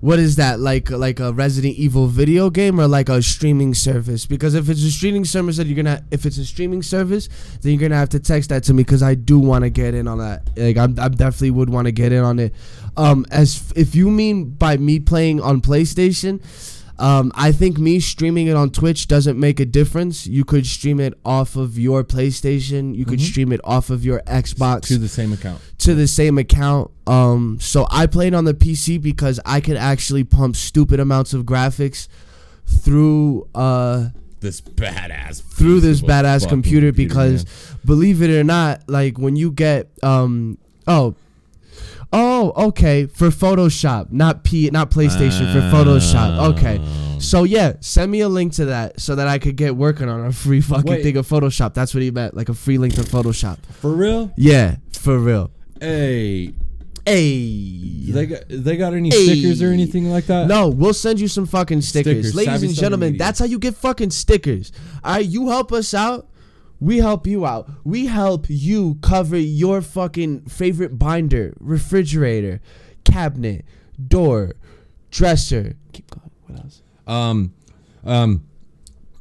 What is that like? Like a Resident Evil video game or like a streaming service? Because if it's a streaming service, that you're gonna if it's a streaming service, then you're gonna have to text that to me because I do want to get in on that. Like I'm, I definitely would want to get in on it. Um, as if you mean by me playing on PlayStation, um, I think me streaming it on Twitch doesn't make a difference. You could stream it off of your PlayStation. You could stream it off of your Xbox To the same account. to the same account. Um, so I played on the PC because I could actually pump stupid amounts of graphics through uh This badass through this piece of a badass fucking computer because man. believe it or not, like when you get um oh oh okay for Photoshop, not P not PlayStation for Photoshop. Oh. Okay. Oh. So yeah, send me a link to that so that I could get working on a free fucking Wait. thing of Photoshop. That's what he meant, like a free link to Photoshop. for real. Yeah, for real. Hey, Hey. they got they got any Hey. stickers or anything like that? No, we'll send you some fucking stickers. Stickers, Ladies Savvy and Social gentlemen, Media. that's how you get fucking stickers. All right, you help us out. We help you out. We help you cover your fucking favorite binder, refrigerator, cabinet, door, dresser. Keep going. What else? Um, um,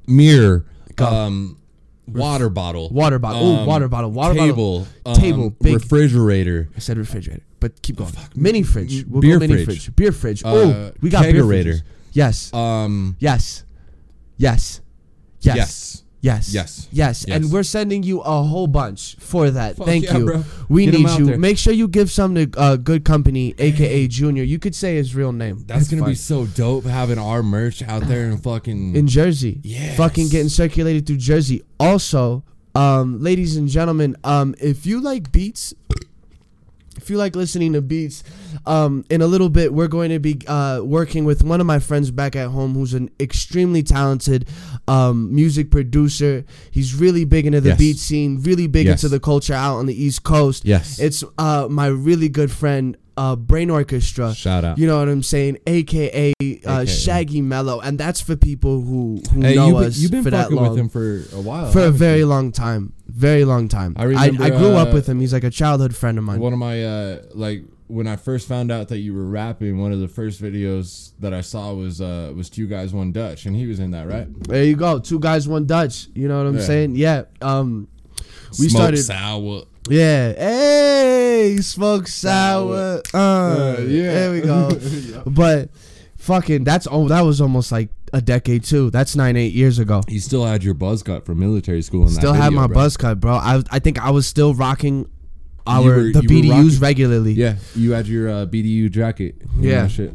mirror. Go. Um, water bottle. Water bottle. Um, water bottle. Water table. bottle. Table. um, Big. refrigerator. I said refrigerator, but keep going. Mini fridge. We'll Beer go mini fridge. fridge. Beer fridge. Uh, oh, we got beer kegerator. fridges. Yes. Um, Yes. Yes. Yes. yes. Yes. Yes. Yes. And we're sending you a whole bunch for that. Fuck Thank yeah, you. bro. We Get 'em need out you. there. Make sure you give some to uh, Good Company, aka Junior. You could say his real name. That's gonna be so dope having our merch out there and fucking. in Jersey. Yes. Fucking getting circulated through Jersey. Also, um, ladies and gentlemen, um, if you like beats, if you like listening to beats, um, in a little bit we're going to be uh, working with one of my friends back at home who's an extremely talented um, music producer. He's really big into the Yes. beat scene, really big Yes. into the culture out on the East Coast. Yes. It's uh, my really good friend, uh, Brain Orchestra. Shout out. You know what I'm saying? AKA, uh, AKA. Shaggy Mellow, and that's for people who who Hey, know been, us you've been for that fucking long. with him for a while. for a very you? long time, very long time. I I, remember, I, grew up uh, with him. He's like a childhood friend of mine. One of my uh like when I first found out that you were rapping, one of the first videos that I saw was uh was two guys one Dutch, and he was in that, right? There you go. Two guys, one Dutch. You know what I'm Yeah. saying? Yeah. Um, we Smoke started. sour. Yeah. Hey, smoke sour. Uh, Uh, yeah. There we go. But fucking, that's oh, that was almost like a decade too. That's nine, eight years ago. You still had your buzz cut from military school. In Still that had my bro. buzz cut, bro. I I think I was still rocking our were- the BDUs regularly. Yeah, you had your uh, BDU jacket. Yeah. shit.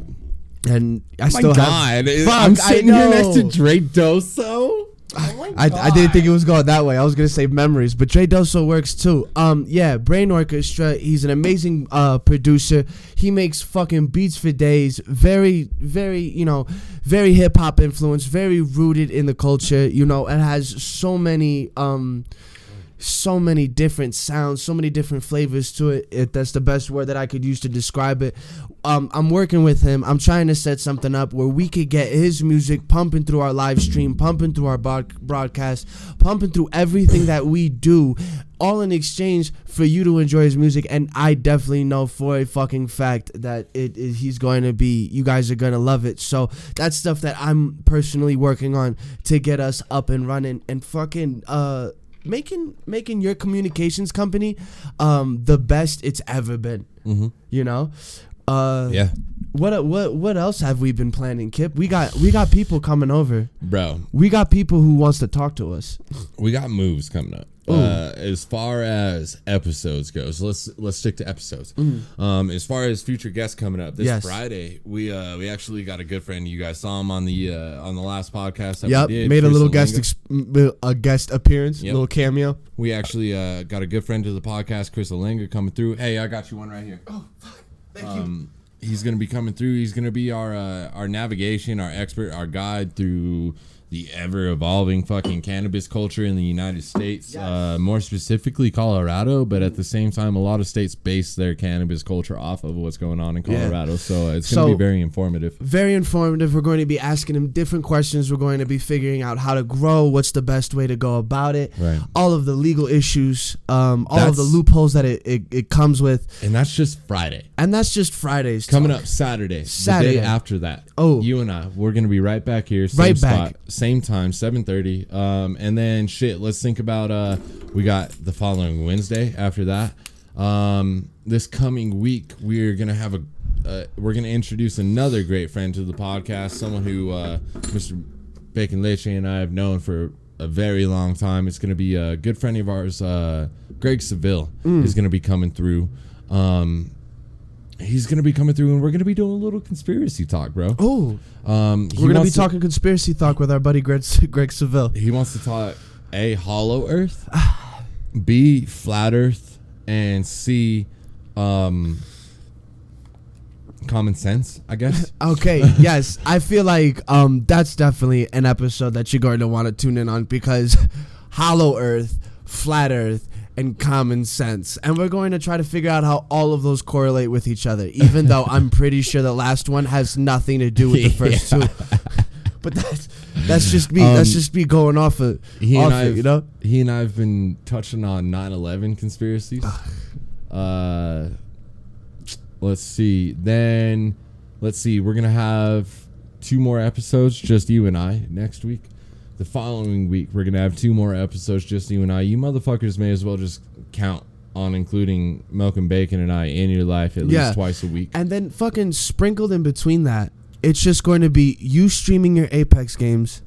And I still have. God, Fuck, I'm sitting here next to. Dre Doso. Oh I, I didn't think it was going that way. I was gonna say memories, but Dre Doso works too. Um, yeah, Brain Orchestra. He's an amazing uh producer. He makes fucking beats for days. Very, very, you know, very hip hop influence. Very rooted in the culture. You know, and has so many um, so many different sounds, so many different flavors to it. it. That's the best word that I could use to describe it. Um, I'm working with him. I'm trying to set something up where we could get his music pumping through our live stream, pumping through our bod- broadcast, pumping through everything that we do, all in exchange for you to enjoy his music. And I definitely know for a fucking fact that it, it he's going to be. You guys are gonna love it. So that's stuff that I'm personally working on to get us up and running and fucking uh making making your communications company um the best it's ever been Mm-hmm. you know uh Yeah, what what what else have we been planning kip we got we got people coming over bro. we got people who wants to talk to us We got moves coming up. Uh, as far as episodes goes, let's let's stick to episodes. Um, as far as future guests coming up this Mm. Yes. Friday, we uh we actually got a good friend. You guys saw him on the uh, on the last podcast. That yep we did, made a little Alinga. guest ex- m- a guest appearance Yep. little cameo We actually uh, got a good friend to the podcast, Chris Alinga, coming through. Hey, I got you one right here. Oh, um, He's gonna be coming through. He's gonna be our uh, our navigation, our expert, our guide through the ever evolving fucking cannabis culture in the United States, Yes. uh, more specifically Colorado, but at the same time, a lot of states base their cannabis culture off of what's going on in Yeah. Colorado. So it's going to So- be very informative. very informative. We're going to be asking him different questions. We're going to be figuring out how to grow, what's the best way to go about it, Right. all of the legal issues, um, all of the loopholes that it, it, it comes with. And that's just Friday. And that's just Fridays. Coming talk. up Saturday, Saturday. the day after that. Oh. you and I, we're gonna be right back here, same Right spot, back. Same time, seven thirty. Um, and then shit, let's think about uh, we got the following Wednesday after that. Um, this coming week, we're gonna have a, uh, we're gonna introduce another great friend to the podcast, someone who uh, Mr. Bacon Leche and I have known for a very long time. It's gonna be a good friend of ours, uh, Greg Seville, Mm. is gonna be coming through. Um, he's gonna be coming through, and we're gonna be doing a little conspiracy talk, bro. Oh, Um, we're gonna be to- talking conspiracy talk with our buddy Greg, Greg Seville. He wants to talk a hollow Earth, b flat Earth, and c um common sense. I guess. Okay, yes, I feel like um that's definitely an episode that you're going to want to tune in on because Hollow Earth, Flat Earth, and Common Sense, and we're going to try to figure out how all of those correlate with each other. Even though I'm pretty sure the last one has nothing to do with the first Yeah. two, but that's that's just me. Um, that's just me going off of He off and I, you know. he and I've been touching on 9/11 conspiracies. uh, let's see. Then, let's see. We're gonna have two more episodes, just you and I, next week. The following week, we're gonna have two more episodes, just you and I. You motherfuckers may as well just count on including Milk and Bacon and I in your life at Yeah. least twice a week. And then fucking sprinkled in between that, it's just going to be you streaming your Apex games,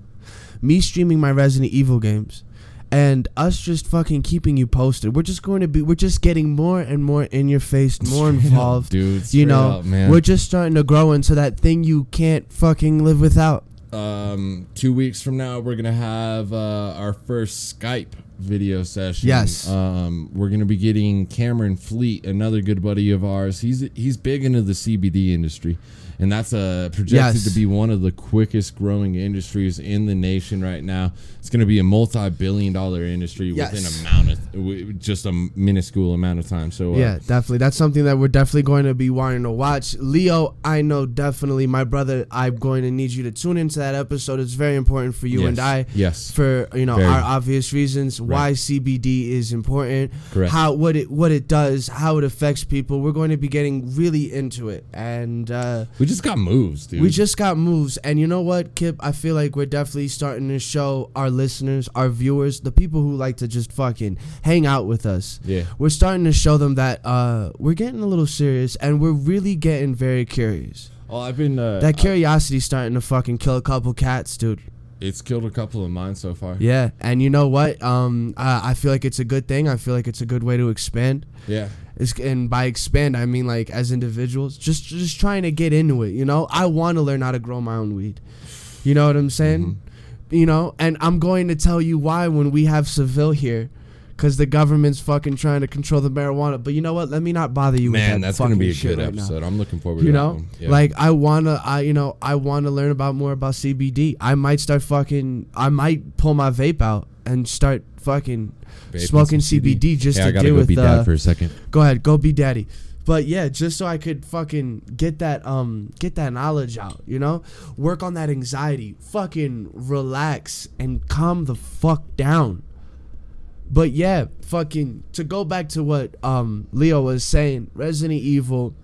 me streaming my Resident Evil games, and us just fucking keeping you posted. We're just going to be we're just getting more and more in your face, more Straight up, involved. dude. you know, up, man. we're just starting to grow into that thing you can't fucking live without. Um, two weeks from now, we're gonna have uh, our first Skype video session. Yes. Um, we're gonna be getting Cameron Fleet, another good buddy of ours. He's he's big into the CBD industry, and that's uh, projected Yes. to be one of the quickest growing industries in the nation right now. It's gonna be a multi-billion-dollar industry Yes. within a amount of w- just a minuscule amount of time. So uh, Yeah, definitely. That's something that we're definitely going to be wanting to watch. Leo, I know definitely, my brother, I'm going to need you to tune into that episode. It's very important for you yes, and I. Yes. for you know Very. our obvious reasons why CBD is important, Correct. how what it what it does, how it affects people. We're going to be getting really into it, and uh, we just got moves, dude. we just got moves. And you know what, Kip? I feel like we're definitely starting to show our listeners, our viewers, the people who like to just fucking hang out with us. yeah. We're starting to show them that uh, we're getting a little serious, and we're really getting very curious. Oh, I've been uh, That curiosity's starting to fucking kill a couple cats, dude. it's killed a couple of mine so far. Yeah, and you know what? Um, I, I feel like it's a good thing. I feel like it's a good way to expand. Yeah. It's, and by expand, I mean like as individuals, just just trying to get into it. You know, I want to learn how to grow my own weed. You know what I'm saying? Mm-hmm. You know, and I'm going to tell you why when we have Seville here, because the government's fucking trying to control the marijuana. But you know what? Let me not bother you with Man, that that's gonna be a good right now episode. I'm looking forward you to know that one. Yeah. like i wanna i you know i wanna learn about more about cbd i might start fucking i might pull my vape out and start fucking Vaping smoking cbd just I to gotta deal go with be uh, dad for a second. go ahead go be daddy but yeah just so i could fucking get that um get that knowledge out you know? Work on that anxiety. Fucking relax and calm the fuck down. But yeah fucking to go back to what um leo was saying resident evil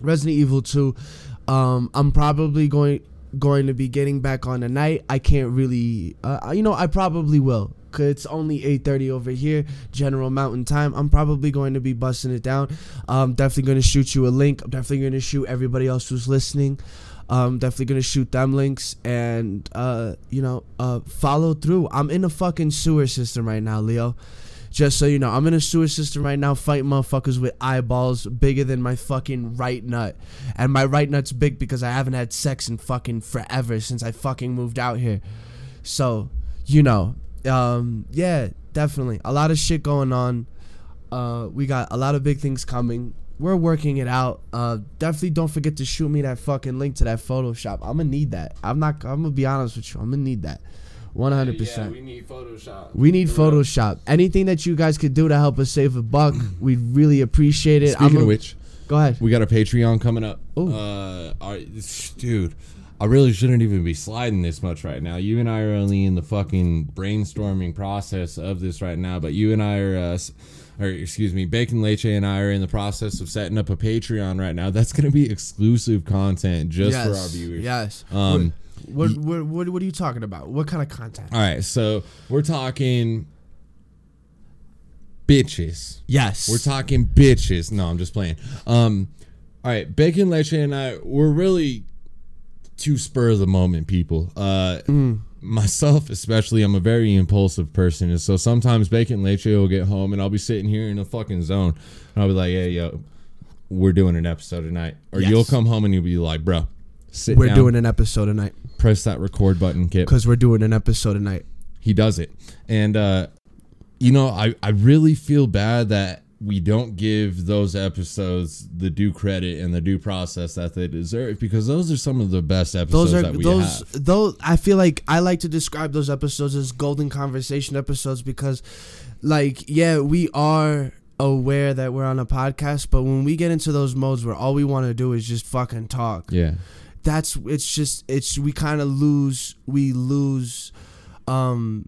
resident evil 2 um i'm probably going going to be getting back on tonight. I can't really uh, you know i probably will it's only 8.30 over here general mountain time. I'm probably going to be busting it down. I'm definitely going to shoot you a link. I'm definitely going to shoot everybody else who's listening. I'm definitely gonna shoot them links and uh you know uh follow through. I'm in a fucking sewer system right now leo. Just so you know, I'm in a sewer system right now fighting motherfuckers with eyeballs bigger than my fucking right nut. And my right nut's big because I haven't had sex in fucking forever since I fucking moved out here. So, you know, um, yeah, definitely. A lot of shit going on. Uh, we got a lot of big things coming. We're working it out. Uh, definitely don't forget to shoot me that fucking link to that Photoshop. I'm gonna need that. I'm not. I'm gonna be honest with you. I'm gonna need that. One hundred percent. We need Photoshop. We need Photoshop. Anything that you guys could do to help us save a buck, we'd really appreciate it. Speaking a- of which, go ahead. we got a Patreon coming up. Oh, Uh, our, dude, I really shouldn't even be sliding this much right now. You and I are only in the fucking brainstorming process of this right now, but you and I are, uh, or excuse me, Bacon Leche and I are in the process of setting up a Patreon right now. That's going to be exclusive content just for our viewers. Yes. Um, what, what, what, what are you talking about? What kind of content? All right, so we're talking bitches. Yes. We're talking bitches. No, I'm just playing. Um, all right, Bacon Leche and I, we're really two spur of the moment people. Uh, myself especially, I'm a very impulsive person, and so sometimes Bacon Leche will get home, and I'll be sitting here in a fucking zone, and I'll be like, "Hey, yo, we're doing an episode tonight," or Yes. you'll come home and you'll be like, "Bro, sit We're down, doing an episode tonight press that record button, Kip." because we're doing an episode tonight. he does it and uh you know i i really feel bad that we don't give those episodes the due credit and the due process that they deserve because those are some of the best episodes Those are that we those have those. I feel like I like to describe those episodes as golden conversation episodes because, like, yeah, we are aware that we're on a podcast, but when we get into those modes where all we want to do is just fucking talk, yeah that's it's just it's we kind of lose we lose um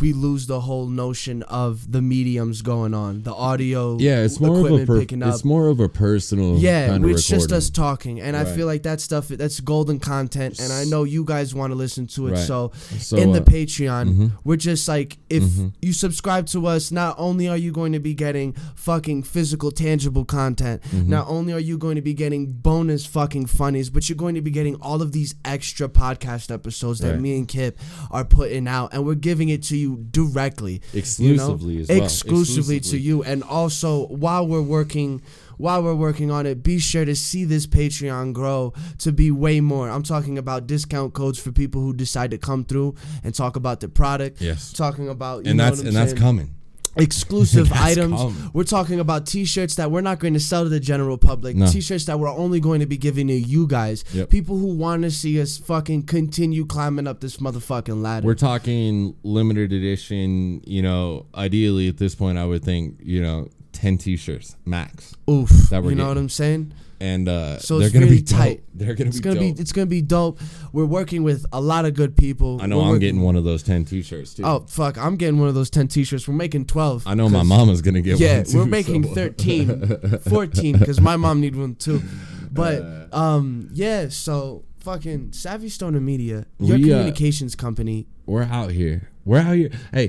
we lose the whole notion of the mediums going on the audio yeah it's more of a per- picking up it's more of a personal yeah kind of it's just us talking and i feel like that stuff that's golden content and i know you guys want to listen to it Right. so, So, in the uh, patreon mhm. we're just like if Mhm. you subscribe to us not only are you going to be getting fucking physical tangible content Mm-hmm. not only are you going to be getting bonus fucking funnies but you're going to be getting all of these extra podcast episodes that Right. me and kip are putting out and we're giving it to you directly you know? Exclusively as well. exclusively, to you and also while we're working while we're working on it be sure to see this patreon grow to be way more i'm talking about discount codes for people who decide to come through and talk about the product Yes. talking about you and know that's and that's coming exclusive items. We're talking about t-shirts that we're not going to sell to the general public. No. T-shirts that we're only going to be giving to you guys. Yep. People who want to see us fucking continue climbing up this motherfucking ladder. we're talking limited edition you know ideally at this point i would think you know 10 t-shirts max Oof. that we're you know getting. what I'm saying? And uh So they're gonna really be dope. tight. they're gonna It's be gonna dope. be it's gonna be dope. We're working with a lot of good people. I know We're I'm working- getting one of those 10 t-shirts too. Oh fuck! I'm getting one of those ten T-shirts. We're making twelve. I know my mama's going to get yeah, one too. we're making so- 13, 14 because my mom need one too. But um, yeah. So fucking Savvy Stoner Media, your We, uh, communications company. We're out here. We're out here. Hey,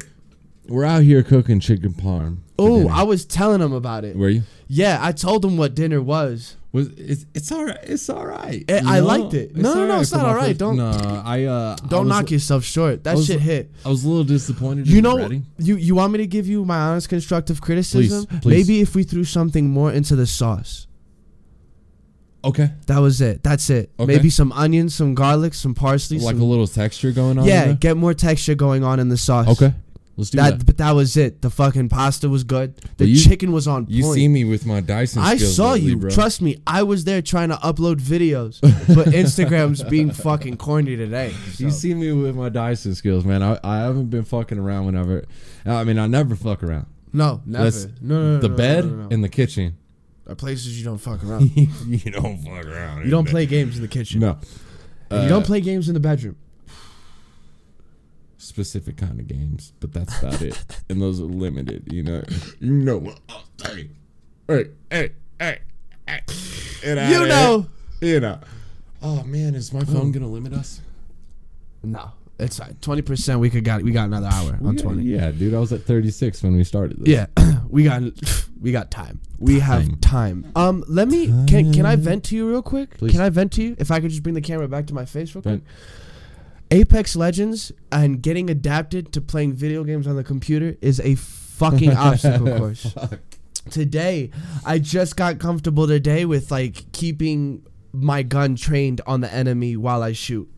we're out here cooking chicken parm. Oh. I was telling them about it. Were you? Yeah, I told them what dinner was. Was it's, it's all right. It's all right. Eh, you I know? liked it. No, no, no, it's not all right. first- Don't- No, I uh Don't was- knock yourself short. That was- shit hit. I was a little disappointed. You know, you you want me to give you my honest constructive criticism? Please, please. Maybe if we threw something more into the sauce. Okay. That was it. That's it. Okay. Maybe some onions, some garlic, some parsley. Like some, a little texture going on. yeah, in get more texture going on in the sauce. Okay. Let's do That, that. but that was it. The fucking pasta was good. The you- chicken was on point. You see me with my Dyson. I saw lately, you. bro. Trust me, I was there trying to upload videos, but Instagram's being fucking corny today. You see me with my Dyson skills, man. I, I haven't been fucking around whenever. I mean, I never fuck around. No, never. Let's- no, no, no, the no, bed no, no, and the kitchen. Are places you don't fuck around. you don't fuck around. you don't play games in the kitchen. No. And you Uh, don't play games in the bedroom. Specific kind of games, but that's about it. And those are limited, you know. You know what? Oh, hey, hey, hey, hey, hey. Get You here. know. you know. Oh man, is my phone gonna limit us? No, it's twenty percent. We could got we got another hour on Yeah, twenty. Yeah, dude, I was at 36 when we started this. Yeah, we got we got time. We have time. Um, let me can can I vent to you real quick? Please. Can I vent to you? If I could just bring the camera back to my face real quick. Vent. Apex Legends and getting adapted to playing video games on the computer is a fucking obstacle course. Fuck. Today, I just got comfortable today with like keeping my gun trained on the enemy while I shoot.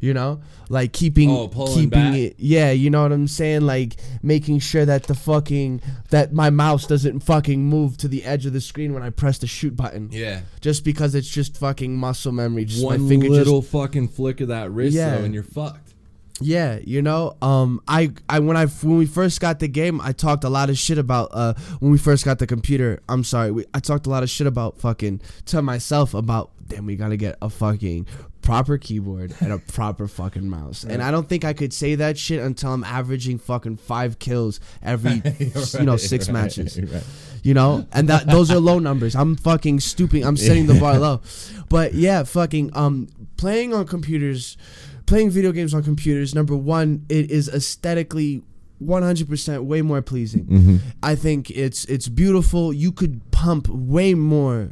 You know, like keeping Oh, keeping back? it. Yeah, you know what I'm saying. Like making sure that the fucking that my mouse doesn't fucking move to the edge of the screen when I press the shoot button. Yeah. Just because it's just fucking muscle memory. Just One my finger little just fucking flick of that wrist, Yeah. though, and you're fucked. Yeah, you know, um, I, I when I when we first got the game, I talked a lot of shit about uh when we first got the computer. I'm sorry, we, I talked a lot of shit about fucking to myself about damn we gotta get a fucking proper keyboard and a proper fucking mouse. And I don't think I could say that shit until I'm averaging fucking five kills every you know six Right, matches. right. you know? And that those are low numbers. I'm fucking stooping i'm setting the bar low. But yeah fucking um playing on computers playing video games on computers number one it is aesthetically 100% way more pleasing. Mm-hmm. i think it's it's beautiful. You could pump way more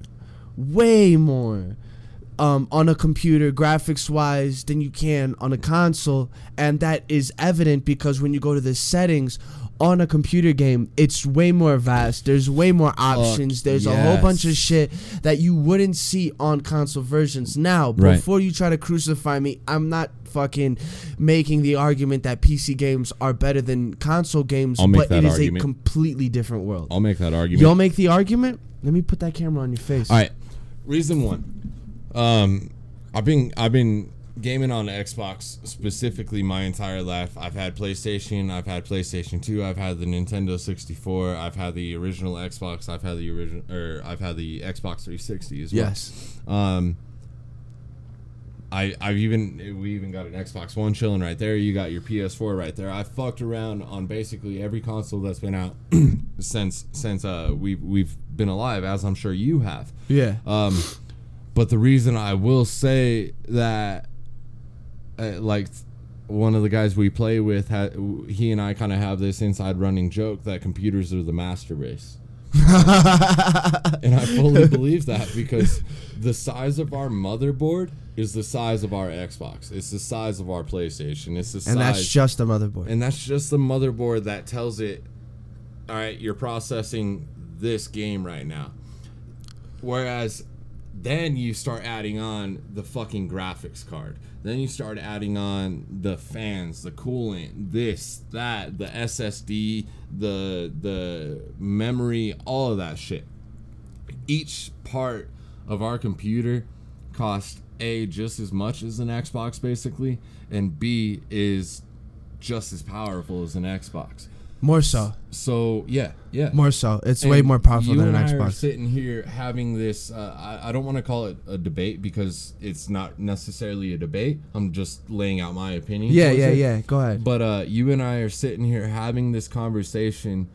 way more um, on a computer graphics wise than you can on a console and that is evident because when you go to the settings on a computer game it's way more vast there's way more options there's a whole bunch of shit that you wouldn't see on console versions now Right. before you try to crucify me i'm not fucking making the argument that pc games are better than console games but it is argument. a completely different world I'll make that argument. You'll make the argument? Let me put that camera on your face. All right. Reason one. Um, I've been I've been gaming on Xbox specifically my entire life. I've had PlayStation. I've had PlayStation Two. I've had the Nintendo 64. I've had the original Xbox. I've had the original or I've had the Xbox 360 as well. Yes. Um, I I've even we even got an Xbox One chilling right there. You got your PS4 right there. I fucked around on basically every console that's been out since since uh we we've been alive, as I'm sure you have. Yeah. Um, but the reason I will say that, uh, like, one of the guys we play with, ha- he and I kind of have this inside running joke that computers are the master race. and I fully believe that because the size of our motherboard is the size of our Xbox. It's the size of our PlayStation. It's the size and that's just a motherboard. and that's just the motherboard that tells it, all right, you're processing this game right now. Whereas then you start adding on the fucking graphics card. Then you start adding on the fans, the coolant, this, that, the SSD, the the memory, all of that shit. Each part of our computer cost A just as much as an Xbox basically, and B is just as powerful as an Xbox. More so. So yeah, yeah. More so. It's And way more powerful than an and I are Xbox. sitting here having this. Uh, I, I don't want to call it a debate because it's not necessarily a debate. I'm just laying out my opinion. Yeah, yeah, it. yeah. Go ahead. But uh, you and I are sitting here having this conversation.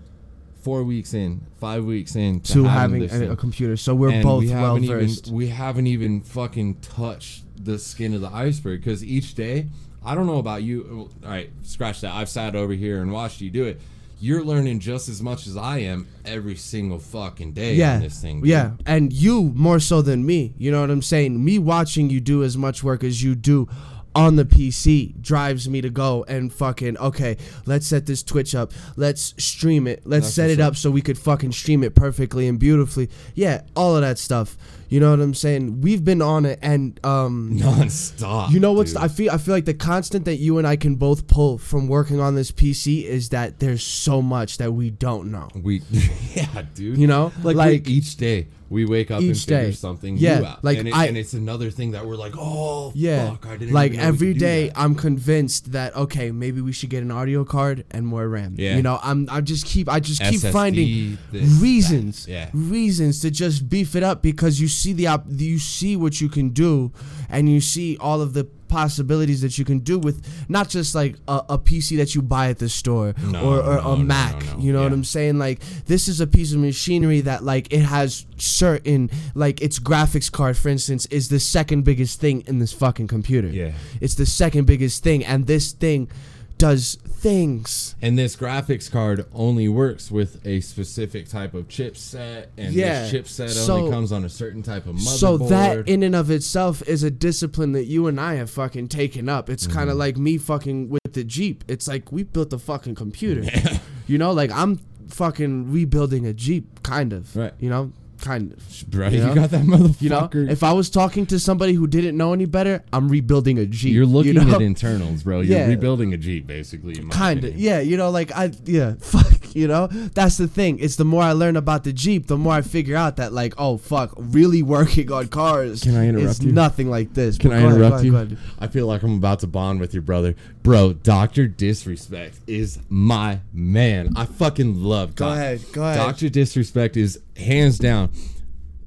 Four weeks in, five weeks in to, to having, having a, a computer, so we're And both we well versed. We haven't even fucking touched the skin of the iceberg because each day, I don't know about you. All right, scratch that. I've sat over here and watched you do it. You're learning just as much as I am every single fucking day yeah, on this thing. dude. yeah, and you more so than me. You know what I'm saying? Me watching you do as much work as you do on the PC drives me to go and fucking okay. Let's set this Twitch up. Let's stream it. Let's That's set it up. up so we could fucking stream it perfectly and beautifully. Yeah, all of that stuff. You know what I'm saying? We've been on it, and um, non-stop. You know what's. I feel I feel like the constant that you and I can both pull from working on this PC is that there's so much that we don't know. we yeah, dude. You know? like, Like- each day we wake up and Each day. something Yeah, new out. like, and, it, I- and it's another thing that we're like, oh, Yeah. fuck, I didn't like even know we every that. I'm convinced that okay, maybe we should get an audio card and more RAM. Yeah. You know, I'm I just keep I just keep finding this, reasons. Yeah. Reasons to just beef it up because you see the op- you see what you can do and you see all of the possibilities that you can do with not just like a, a PC that you buy at the store No, or, or no, a Mac. no. You know what I'm saying? Like this is a piece of machinery that like it has certain like its graphics card, for instance, is the second biggest thing in this fucking computer. Yeah. It's the second biggest thing, and this thing does things. And this graphics card only works with a specific type of chipset, and Yeah. this chipset So- only comes on a certain type of motherboard. So that in and of itself is a discipline that you and I have fucking taken up. It's kind Mm-hmm. of like me fucking with the Jeep. It's like we built a fucking computer. You know, like I'm fucking rebuilding a Jeep, kind of. Right. You know, kind of. bro, you you, got that motherfucker. You know, if I was talking to somebody who didn't know any better, I'm rebuilding a Jeep. you're looking you know? at internals, bro. You're Yeah. rebuilding a Jeep, basically. kind of yeah you know like i yeah fuck you know, that's the thing. It's the more I learn about the Jeep, the more I figure out that like, oh fuck, really working on cars. Can I interrupt is you? Nothing like this. Can I go ahead, go interrupt ahead, you? ahead. I feel like I'm about to bond with your brother, bro. Doctor Disrespect is my man. I fucking love. Go Doc- ahead, go ahead. Doctor Disrespect is hands down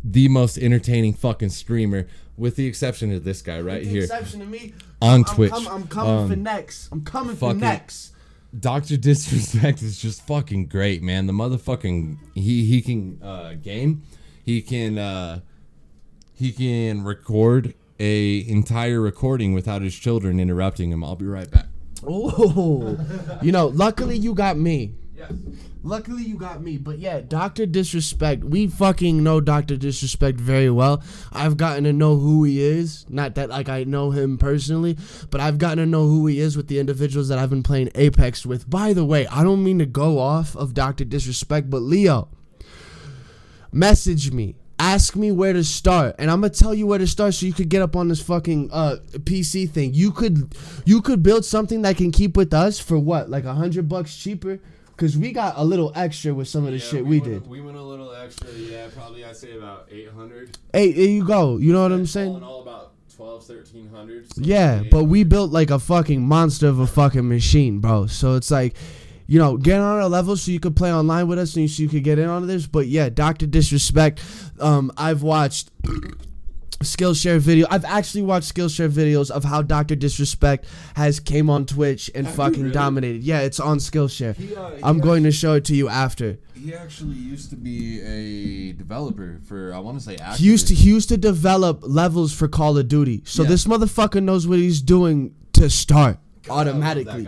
the most entertaining fucking streamer, with the exception of this guy right With the here exception of me, on I'm, Twitch. I'm, I'm coming for Um, next. I'm coming for fucking- next. Doctor Disrespect is just fucking great, man. The motherfucking he he can uh, game, he can uh, he can record a entire recording without his children interrupting him. I'll be right back. Oh, you know, luckily you got me. Yeah. Luckily you got me. But yeah, Dr. Disrespect, we fucking know Dr. Disrespect very well. I've gotten to know who he is. Not that like I know him personally, but I've gotten to know who he is with the individuals that I've been playing Apex with. By the way, I don't mean to go off of Dr. Disrespect, but Leo, message me. Ask me where to start, and I'm gonna tell you where to start, so you could get up on this fucking uh PC thing. You could, you could build something that can keep with us for what, like a hundred bucks cheaper? Cause we got a little extra with some of the shit we, did. We went a little extra, yeah. Probably I'd say about eight hundred. Hey, there you go. You know what I'm saying? all, about 12, 1300. Yeah, but we built like a fucking monster of a fucking machine, bro. So it's like, you know, get on our level so you could play online with us and so you could get in on this. But yeah, Doctor Disrespect. Um, I've watched Skillshare video. I've actually watched Skillshare videos of how Doctor Disrespect has came on Twitch and Have fucking really? dominated. Yeah, it's on Skillshare. He, uh, he I'm going to show it to you after. He actually used to be a developer for I want to say. He used to he used to develop levels for Call of Duty. So Yeah. this motherfucker knows what he's doing to start automatically.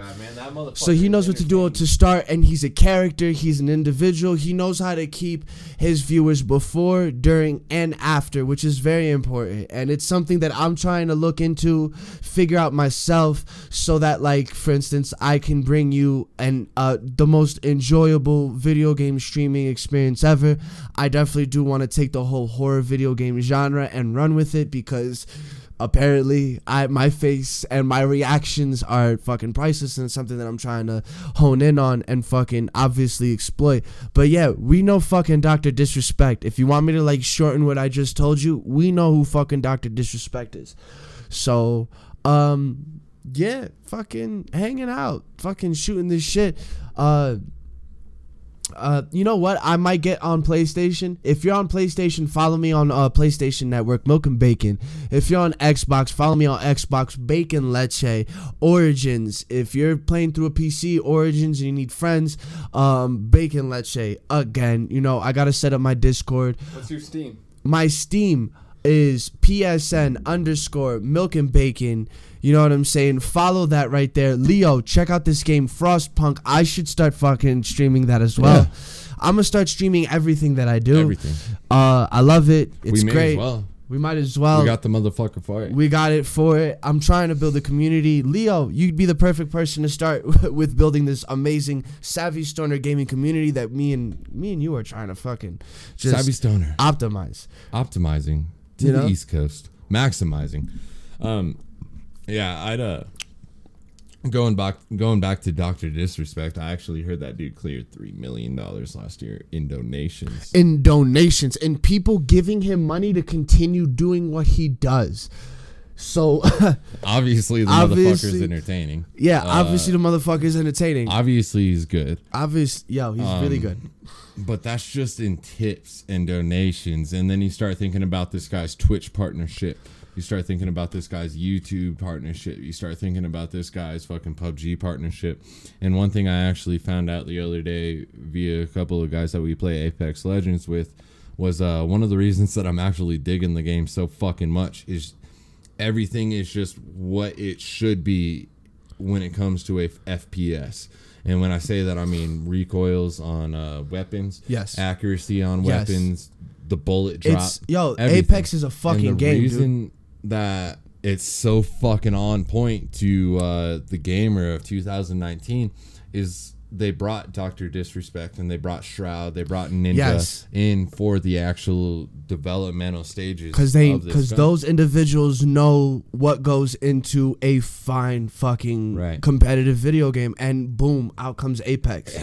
So he knows what to do to start, and he's a character. He's an individual. He knows how to keep his viewers before, during, and after, which is very important. And it's something that I'm trying to look into, figure out myself, so that, like, for instance, I can bring you an uh, the most enjoyable video game streaming experience ever. I definitely do want to take the whole horror video game genre and run with it because apparently I my face and my reactions are fucking priceless and something that I'm trying to hone in on and fucking obviously exploit. But yeah, we know fucking Dr. Disrespect. If you want me to like shorten what I just told you, we know who fucking Dr. Disrespect is. So, um yeah, fucking hanging out, fucking shooting this shit. Uh uh, you know what? I might get on PlayStation. If you're on PlayStation, follow me on uh, PlayStation Network, Milk and Bacon. If you're on Xbox, follow me on Xbox, Bacon Leche, Origins. If you're playing through a PC, Origins, and you need friends, um, Bacon Leche. Again, you know, I gotta set up my Discord. What's your Steam? My Steam is PSN underscore Milk and Bacon. You know what I'm saying? Follow that right there. Leo, check out this game, Frostpunk. I should start fucking streaming that as well. Yeah. I'm gonna start streaming everything that I do. Everything. Uh, I love it. It's we great. as well. We might as well. we got the motherfucker for it. We got it for it. I'm trying to build a community. Leo, you'd be the perfect person to start with building this amazing Savvy Stoner gaming community that me and me and you are trying to fucking just Savvy Stoner. optimize. optimizing to You the know? East Coast, maximizing. Um, yeah, I'd uh going back going back to Doctor Disrespect. I actually heard that dude cleared three million dollars last year in donations. in donations and people giving him money to continue doing what he does. So Obviously, the Obviously- motherfucker's entertaining. yeah, Uh, obviously the motherfucker's entertaining. Obviously, he's good, Obvious, yo, he's really Um, good. but that's just in tips and donations. And then you start thinking about this guy's Twitch partnership. You start thinking about this guy's YouTube partnership. You start thinking about this guy's fucking PUBG partnership. And one thing I actually found out the other day via a couple of guys that we play Apex Legends with was uh, one of the reasons that I'm actually digging the game so fucking much is everything is just what it should be when it comes to a f- FPS. And when I say that, I mean recoils on uh, weapons, Yes. accuracy on Yes. weapons, the bullet drop. It's yo, everything. Apex is a fucking the game, dude. That it's so fucking on point to uh, the gamer of 2019 is they brought Doctor Disrespect and they brought Shroud, they brought Ninja Yes. in for the actual developmental stages Cause they, cause those individuals know what goes into a fine fucking Right. competitive video game, and boom, out comes Apex.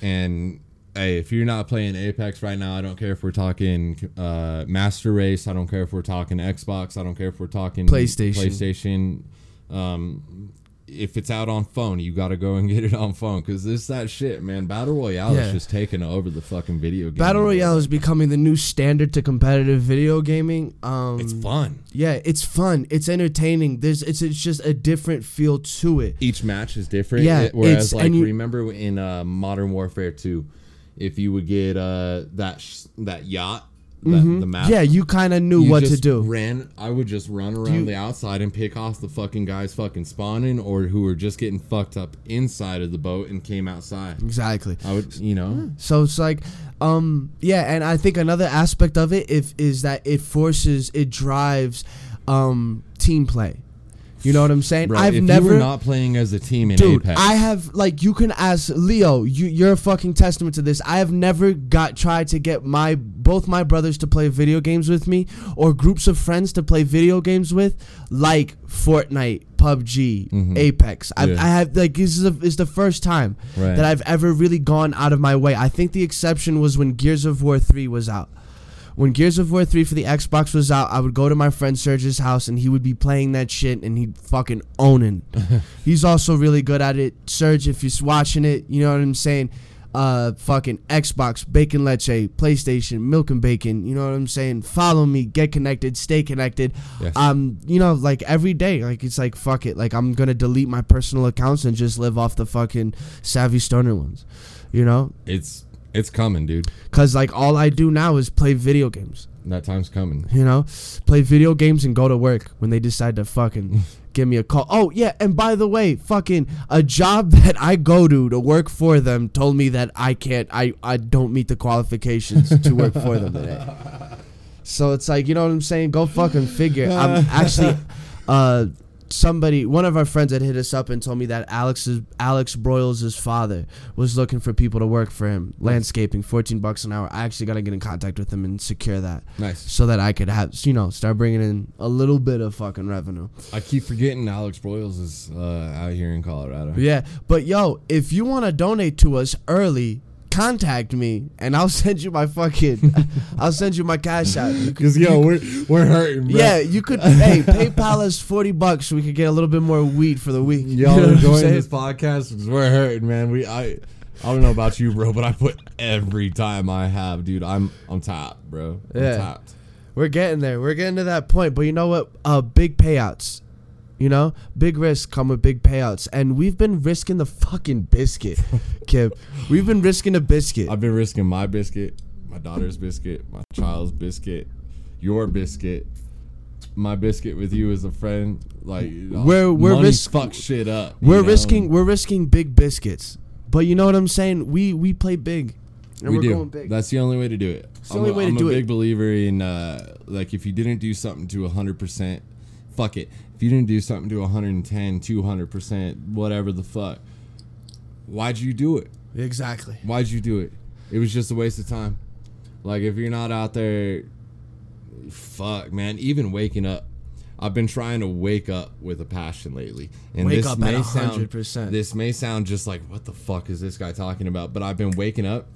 And hey, if you're not playing Apex right now, I don't care if we're talking uh, Master Race. I don't care if we're talking Xbox. I don't care if we're talking PlayStation. PlayStation. Um, if it's out on phone, you got to go and get it on phone because this that shit, man. Battle Royale Yeah. is just taking over the fucking video game. Battle world. Royale is becoming the new standard to competitive video gaming. Um, It's fun. Yeah, it's fun. It's entertaining. There's it's, it's just a different feel to it. Each match is different. Yeah, It- whereas like you- remember in uh, Modern Warfare 2, if you would get uh, that sh- that yacht, that, the map. Mm-hmm. Yeah, you kind of knew you what to do. Ran. I would just run around You- the outside and pick off the fucking guys fucking spawning or who were just getting fucked up inside of the boat and came outside. Exactly. I would, you know, So it's like, um, yeah, and I think another aspect of it if is that it forces, it drives, um, team play. You know what I'm saying? bro. I've if never, you were not playing as a team in dude. Apex, I have like you can ask Leo. You you're a fucking testament to this. I have never got tried to get my both my brothers to play video games with me or groups of friends to play video games with, like Fortnite, PUBG, mm-hmm. Apex. I've, Yeah. I have like this is a, is the first time Right. that I've ever really gone out of my way. I think the exception was when Gears of War 3 was out. When Gears of War 3 for the Xbox was out, I would go to my friend Serge's house and he would be playing that shit and he'd fucking owning. He's also really good at it. Serge, if you're watching it, you know what I'm saying? Uh, fucking Xbox, Bacon Leche, PlayStation, Milk and Bacon, you know what I'm saying? Follow me, get connected, stay connected. Yes. Um, you know, like every day, like it's like fuck it. Like I'm gonna delete my personal accounts and just live off the fucking savvy stoner ones. You know? it's it's coming, dude. Cause like all I do now is play video games. That time's coming. You know, play video games and go to work when they decide to fucking give me a call. Oh yeah, and by the way, fucking a job that I go to to work for them told me that I can't, I I don't meet the qualifications to work for them today. So it's like you know what I'm saying. Go fucking figure. I'm actually, uh, somebody, one of our friends had hit us up and told me that Alex's Alex Broyles' father was looking for people to work for him, landscaping, 14 bucks an hour. I actually got to get in contact with him and secure that Nice. so that I could have, you know, start bringing in a little bit of fucking revenue. I keep forgetting Alex Broyles is uh, out here in Colorado. Yeah, but yo, if you want to donate to us early, contact me and I'll send you my fucking, I'll send you my cash out. Because yo, we're we're hurting. Bro. yeah, you could. hey, PayPal us forty bucks so we could get a little bit more weed for the week. You y'all know enjoying this podcast because we're hurting, man. We I I don't know about you, bro, but I put every time I have, dude. I'm I'm tapped, bro. I'm Yeah. tapped. We're getting there. We're getting to that point. But you know what? Uh, big payouts. You know, big risks come with big payouts, and we've been risking the fucking biscuit, Kip. We've been risking a biscuit. I've been risking my biscuit, my daughter's biscuit, my child's biscuit, your biscuit, my biscuit with you as a friend. Like We're- we're money risk- fuck shit up. we're know? risking. We're risking big biscuits. But you know what I'm saying? We we play big, and we do. going big. That's the only way to do it. the I'm only a, way to I'm do a big believer in uh, like if you didn't do something to 100%, fuck it. If you didn't do something to 110, 200%, whatever the fuck, why'd you do it? exactly. Why'd you do it? It was just a waste of time. Like if you're not out there, fuck man. Even waking up, I've been trying to wake up with a passion lately, and Wake this up may sound 100%. this may sound just like what the fuck is this guy talking about? But I've been waking up,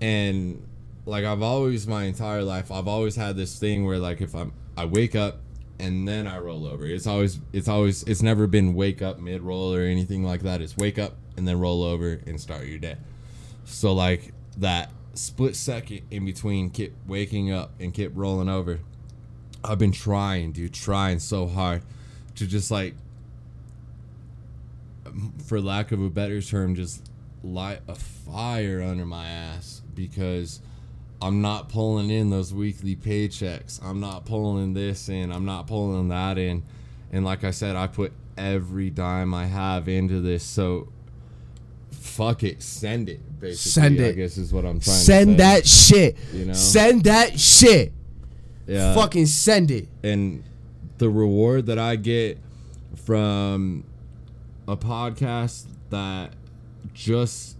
and like I've always my entire life, I've always had this thing where like if I'm I wake up and then I roll over. It's always it's always it's never been wake up mid roll or anything like that. It's wake up and then roll over and start your day. So like that split second in between keep waking up and keep rolling over, I've been trying, dude, trying so hard to just like, for lack of a better term, just light a fire under my ass because I'm not pulling in those weekly paychecks. I'm not pulling this in. I'm not pulling that in. And like I said, I put every dime I have into this. So fuck it, send it. Basically, Send it. I guess is what I'm trying to say. Send that shit. You know? Send that shit. Yeah. Fucking send it. and the reward that I get from a podcast that just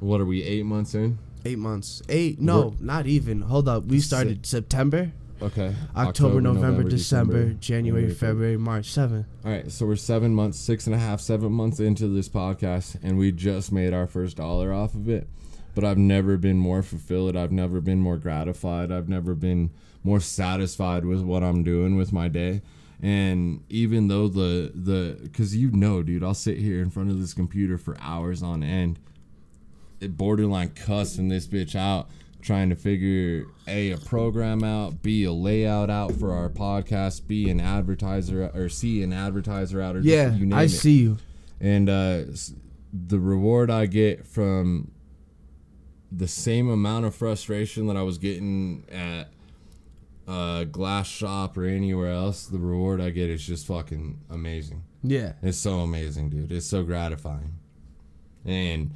what are we eight months in? Eight months. Eight? No, We're- not even. Hold up. We started September. Okay. October, November, December, January, February, March. Seven. All right, so we're seven months, six and a half, seven months into this podcast, and we just made our first dollar off of it. But I've never been more fulfilled. I've never been more gratified. I've never been more satisfied with what I'm doing with my day. And even though the the because you know, dude, I'll sit here in front of this computer for hours on end, borderline cussing this bitch out, trying to figure a a program out, b a layout out for our podcast, b an advertiser or c an advertiser out, or just Yeah, you name I it. see you. And uh, the reward I get from the same amount of frustration that I was getting at uh, glass shop or anywhere else, the reward I get is just fucking amazing. Yeah. It's so amazing, dude. It's so gratifying. And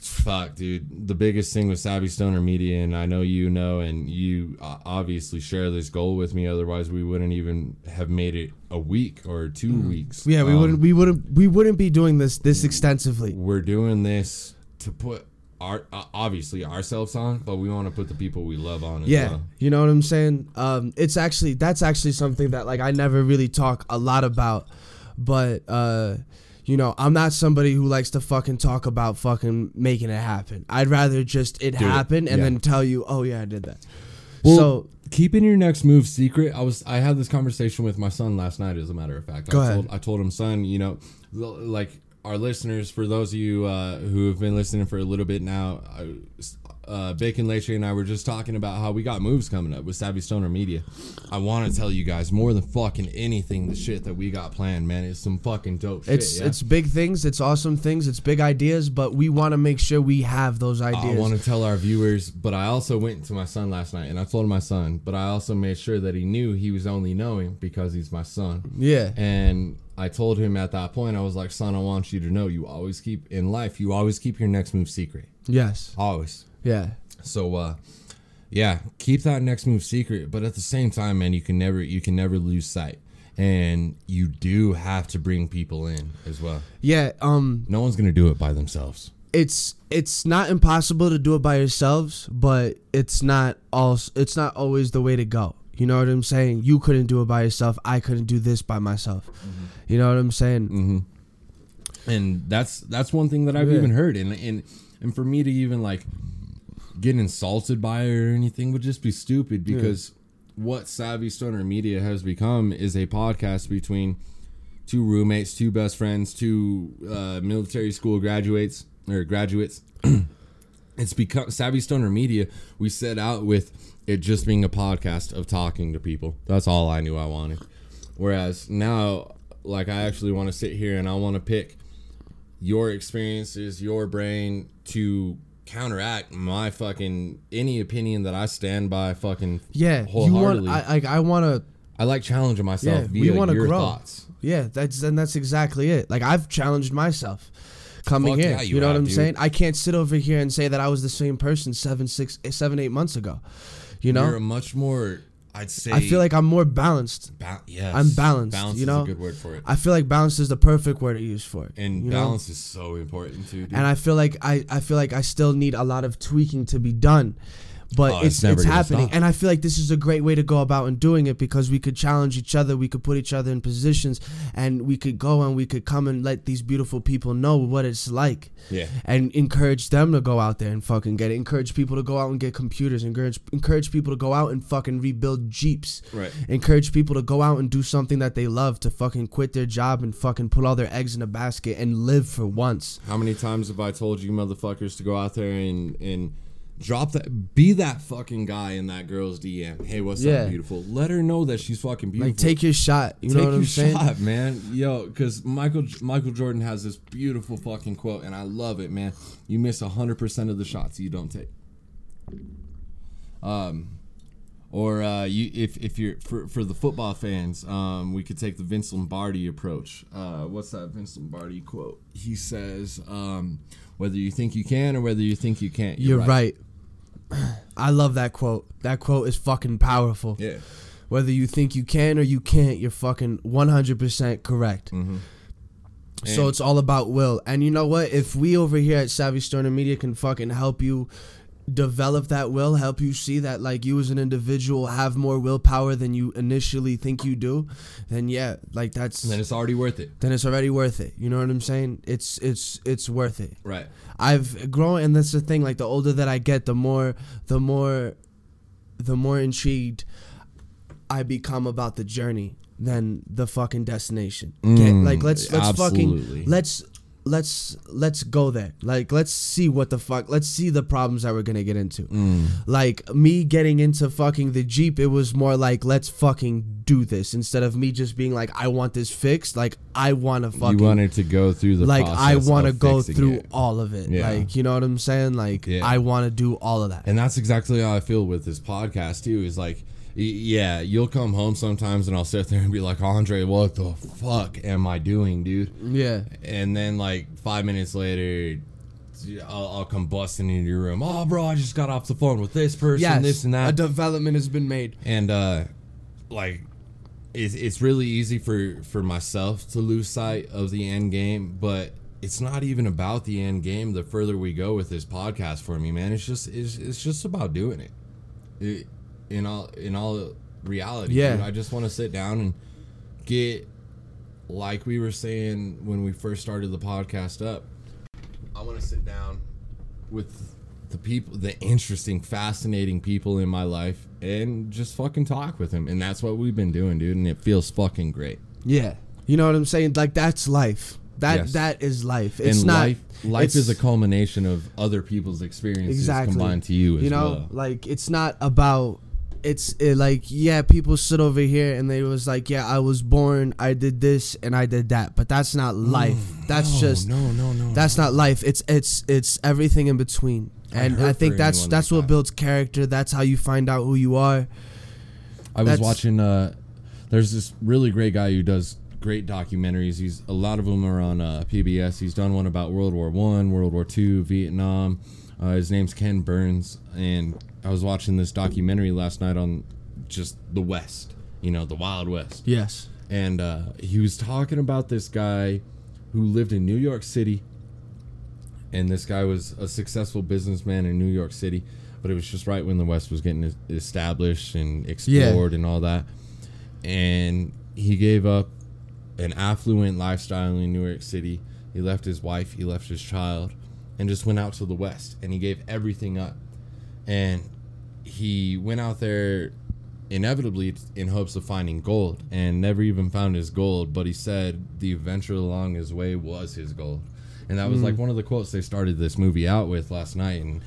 fuck, dude. The biggest thing with Savvy Stoner Media, and I know you know, and you uh, obviously share this goal with me. Otherwise, we wouldn't even have made it a week or two weeks. Yeah, we Um, wouldn't we wouldn't we wouldn't be doing this this extensively. We're doing this to put our uh, obviously ourselves on, but we want to put the people we love on as Yeah, well. you know what I'm saying. Um, it's actually that's actually something that like I never really talk a lot about, but uh, you know I'm not somebody who likes to fucking talk about fucking making it happen. I'd rather just it it, happen and yeah. then tell you, oh yeah, I did that. Well, so keeping your next move secret. I was I had this conversation with my son last night. As a matter of fact, Go I ahead. told I told him, son, you know, like our listeners, for those of you uh, who have been listening for a little bit now, I, uh, Bacon Leche and I were just talking about how we got moves coming up with Savvy Stoner Media. I want to tell you guys more than fucking anything, the shit that we got planned, man, is some fucking dope shit. it's yeah? it's big things, it's awesome things, it's big ideas, but we want to make sure we have those ideas. I want to tell our viewers, but I also went to my son last night and I told my son, but I also made sure that he knew he was only knowing because he's my son. yeah, And I told him at that point, I was like, son, I want you to know you always keep in life, you always keep your next move secret. yes, Always. Yeah, So uh yeah, keep that next move secret, but at the same time, man, you can never you can never lose sight. And you do have to bring people in as well. yeah. Um, No one's gonna do it by themselves. it's it's not impossible to do it by yourselves, but it's not all it's not always the way to go. You know what I'm saying? You couldn't do it by yourself. I couldn't do this by myself. You know what I'm saying? Mm-hmm. and that's that's one thing that I've Yeah. even heard, and and and for me to even like get insulted by it or anything would just be stupid because what Savvy Stoner Media has become is a podcast between two roommates, two best friends, two uh, military school graduates or graduates. it's become Savvy Stoner Media. We set out with it just being a podcast of talking to people. That's all I knew I wanted. Whereas now, like, I actually want to sit here and I want to pick your experiences, your brain to counteract my fucking any opinion that I stand by. Fucking Yeah, you want wholeheartedly. I like I want to I like challenging myself Yeah, via we wanna your grow. thoughts. Yeah, that's and that's exactly it. Like I've challenged myself coming Fuck here. yeah, you, you know what I'm dude. saying? I can't sit over here and say that I was the same person seven, six, seven, eight months ago. You know, You're a much more, I'd say. I feel like I'm more balanced. ba- yes, I'm balanced, Balance you is know? a good word for it. I feel like balance is the perfect word to use for it. and you know? balance is so important too. Dude. and I feel like I, I feel like I still need a lot of tweaking to be done. But Oh, it's it's it's happening. stop. And I feel like this is a great way to go about and doing it because we could challenge each other, we could put each other in positions and we could go and we could come and let these beautiful people know what it's like. yeah, And encourage them to go out there and fucking get it. Encourage people to go out and get computers. Encourage encourage people to go out and fucking rebuild Jeeps. right. Encourage people to go out and do something that they love, to fucking quit their job and fucking put all their eggs in a basket and live for once. How many times have I told you motherfuckers to go out there and and drop that, be that fucking guy in that girl's DM? Hey, what's Yeah. up, beautiful? Let her know that she's fucking beautiful. Like take your shot. You know Take what your I'm saying? shot, man. Yo, because Michael Michael Jordan has this beautiful fucking quote, and I love it, man. You miss hundred percent of the shots you don't take. Um, or uh, you if if you're for for the football fans, um, we could take the Vince Lombardi approach. Uh, what's that Vince Lombardi quote? He says, um, "Whether you think you can or whether you think you can't, You're right. I love that quote. That quote is fucking powerful. Yeah, Whether you think you can or you can't, you're fucking 100% correct. So Mm-hmm. And- it's all about will. And you know what? If we over here at Savvy Stoner Media can fucking help you develop that will, help you see that like you as an individual have more willpower than you initially think you do, then yeah, like that's then it's already worth it. then it's already worth it. You know what I'm saying? It's it's it's worth it. Right. I've grown, and that's the thing. Like the older that I get, the more, the more, the more intrigued I become about the journey than the fucking destination. Get- Mm, like let's let's absolutely. fucking let's let's let's go there. Like let's see what the fuck. Let's see the problems that we're gonna get into. Mm. Like me getting into fucking the Jeep, it was more like let's fucking do this instead of me just being like I want this fixed. Like I want to fucking you wanted to go through the like I want to go through it. all of it. Yeah. Like you know what I'm saying? Like Yeah. I want to do all of that. And that's exactly how I feel with this podcast too. Is like, yeah, you'll come home sometimes and I'll sit there and be like, Andre, what the fuck am I doing, dude? yeah. And then like five minutes later, I'll, I'll come busting into your room. Oh, bro, I just got off the phone with this person, Yes. this and that. A development has been made. and uh, like. It's, it's really easy for, for myself to lose sight of the end game, but it's not even about the end game. The further we go with this podcast, for me, man, it's just it's, it's just about doing it. it in all in all reality. Yeah. dude. I just want to sit down and get like we were saying when we first started the podcast up. I want to sit down with the people, the interesting, fascinating people in my life, and just fucking talk with them. And that's what we've been doing, dude. And it feels fucking great. Yeah. You know what I'm saying? Like that's life. That Yes. that is life. It's and not life, life it's- is a culmination of other people's experiences exactly combined to you as you know, well. like it's not about it's it, like yeah, people sit over here and they was like, yeah, I was born, I did this and I did that, but that's not life. that's No, just no, no, no. that's not life. It's it's it's everything in between. And hurt I, think that's that's like what that. builds character. That's how you find out who you are. I was watching. Uh, there's this really great guy who does great documentaries. He's a lot of them are on uh, PBS. He's done one about World War One, World War Two, Vietnam. Uh, his name's Ken Burns, and I was watching this documentary last night on just the West. You know, the Wild West. Yes. and uh, he was talking about this guy who lived in New York City, and this guy was a successful businessman in New York City, but it was just right when the West was getting established and explored and all that, and he gave up an affluent lifestyle in New York City. He left his wife, he left his child, and just went out to the West, and he gave everything up, and he went out there inevitably in hopes of finding gold and never even found his gold but he said the adventure along his way was his gold. And that was like mm. one of the quotes they started this movie out with last night. And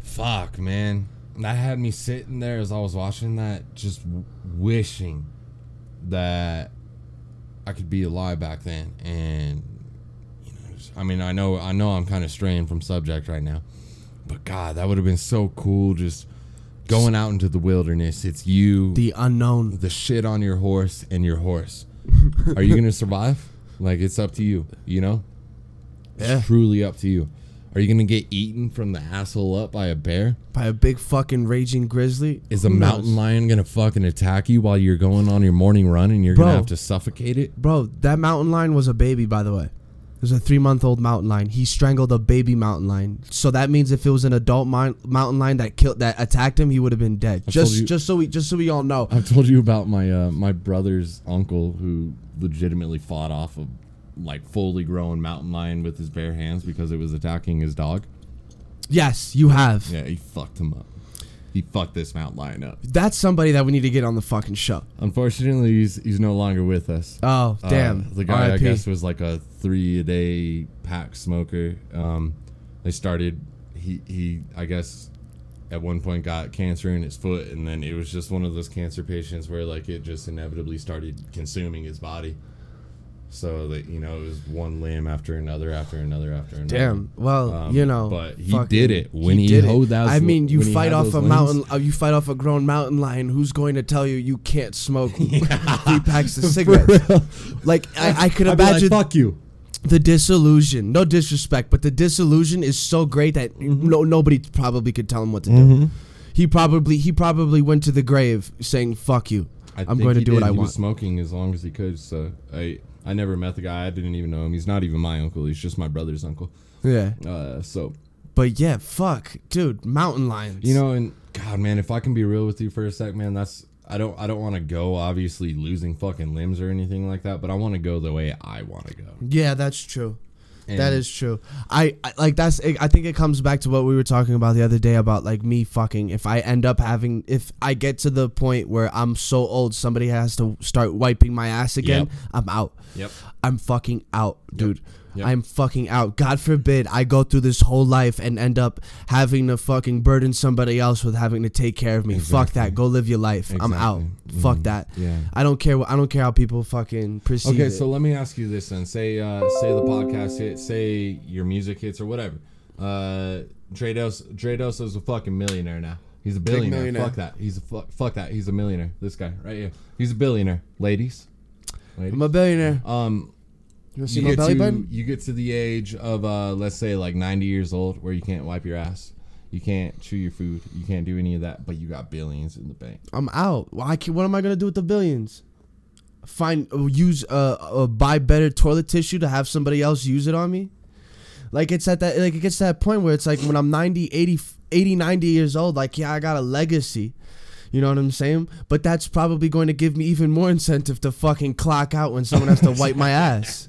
fuck man. That had me sitting there as i was watching that just w- wishing that i could be alive back then. And you know just- i mean i know i know i'm kind of straying from subject right now but god that would have been so cool just going out into the wilderness it's you The unknown. the shit on your horse and your horse. Are you gonna survive? Like it's up to you, you know? It's Yeah. truly up to you. Are you gonna get eaten from the asshole up by a bear? By a big fucking raging grizzly. Is a Who mountain knows? lion gonna fucking attack you while you're going on your morning run and you're Bro. gonna have to suffocate it? Bro, that mountain lion was a baby, by the way. Was a three month old mountain lion. He strangled a baby mountain lion. So that means if it was an adult mon- mountain lion that killed that attacked him, he would have been dead. I Just you- just so we just so we all know. I've told you about my uh, my brother's uncle who legitimately fought off a like fully grown mountain lion with his bare hands because it was attacking his dog. Yes, you have. Yeah, he fucked him up. He fucked this mountain lion up. That's somebody that we need to get on the fucking show. Unfortunately, he's he's no longer with us. Oh, Uh, damn. the guy I guess was like a three a day pack smoker. Um, they started. He he I guess at one point got cancer in his foot, and then it was just one of those cancer patients where like it just inevitably started consuming his body. So that you know it was one limb after another after another after another. Damn. Well, Um, you know, but he did it when he did it. hoed those I mean, you fight off a limbs. mountain. Uh, you fight off a grown mountain lion. Who's going to tell you you can't smoke three packs of cigarettes? Like I, I could I'd be like, imagine fuck you. the disillusion. No disrespect, but the disillusion is so great that Mm-hmm. no nobody probably could tell him what to do. He probably he probably went to the grave saying "fuck you." I I'm going to he do what. I he want. was smoking as long as he could. So I I never met the guy. I didn't even know him. He's not even my uncle. He's just my brother's uncle. Yeah. Uh, so But yeah, fuck, dude, mountain lions. You know, and God, man, if I can be real with you for a sec, man, that's I don't I don't want to go obviously losing fucking limbs or anything like that, but I want to go the way I want to go. Yeah, that's true. And that is true. I, I like that's. I think it comes back to what we were talking about the other day about like me fucking. If I end up having, if I get to the point where I'm so old, somebody has to start wiping my ass again. Yep. I'm out. Yep. I'm fucking out, dude. Yep. I'm fucking out. God forbid I go through this whole life and end up having to fucking burden somebody else with having to take care of me. Fuck that. Go live your life. I'm out. Exactly. Fuck that. Yeah. I don't care. what- I don't care how people fucking perceive Okay, it. so let me ask you this then. Say uh say the podcast hit, say your music hits or whatever. Uh Drados Drados is a fucking millionaire now. He's a billionaire. millionaire. Fuck that. He's a fuck fuck that. He's a millionaire. This guy right here. He's a billionaire. Ladies. Ladies. I'm a billionaire. um You see you my get to button? you get to the age of uh let's say like 90 years old where you can't wipe your ass. You can't chew your food. You can't do any of that, but you got billions in the bank. I'm out. Why? Can, what am I gonna do with the billions? Find uh, use uh, uh buy better toilet tissue to have somebody else use it on me. Like it's at that like it gets to that point where it's like when I'm 90, 80, 80 90 years old, like yeah, I got a legacy. You know what I'm saying? But that's probably going to give me even more incentive to fucking clock out when someone has to wipe my ass.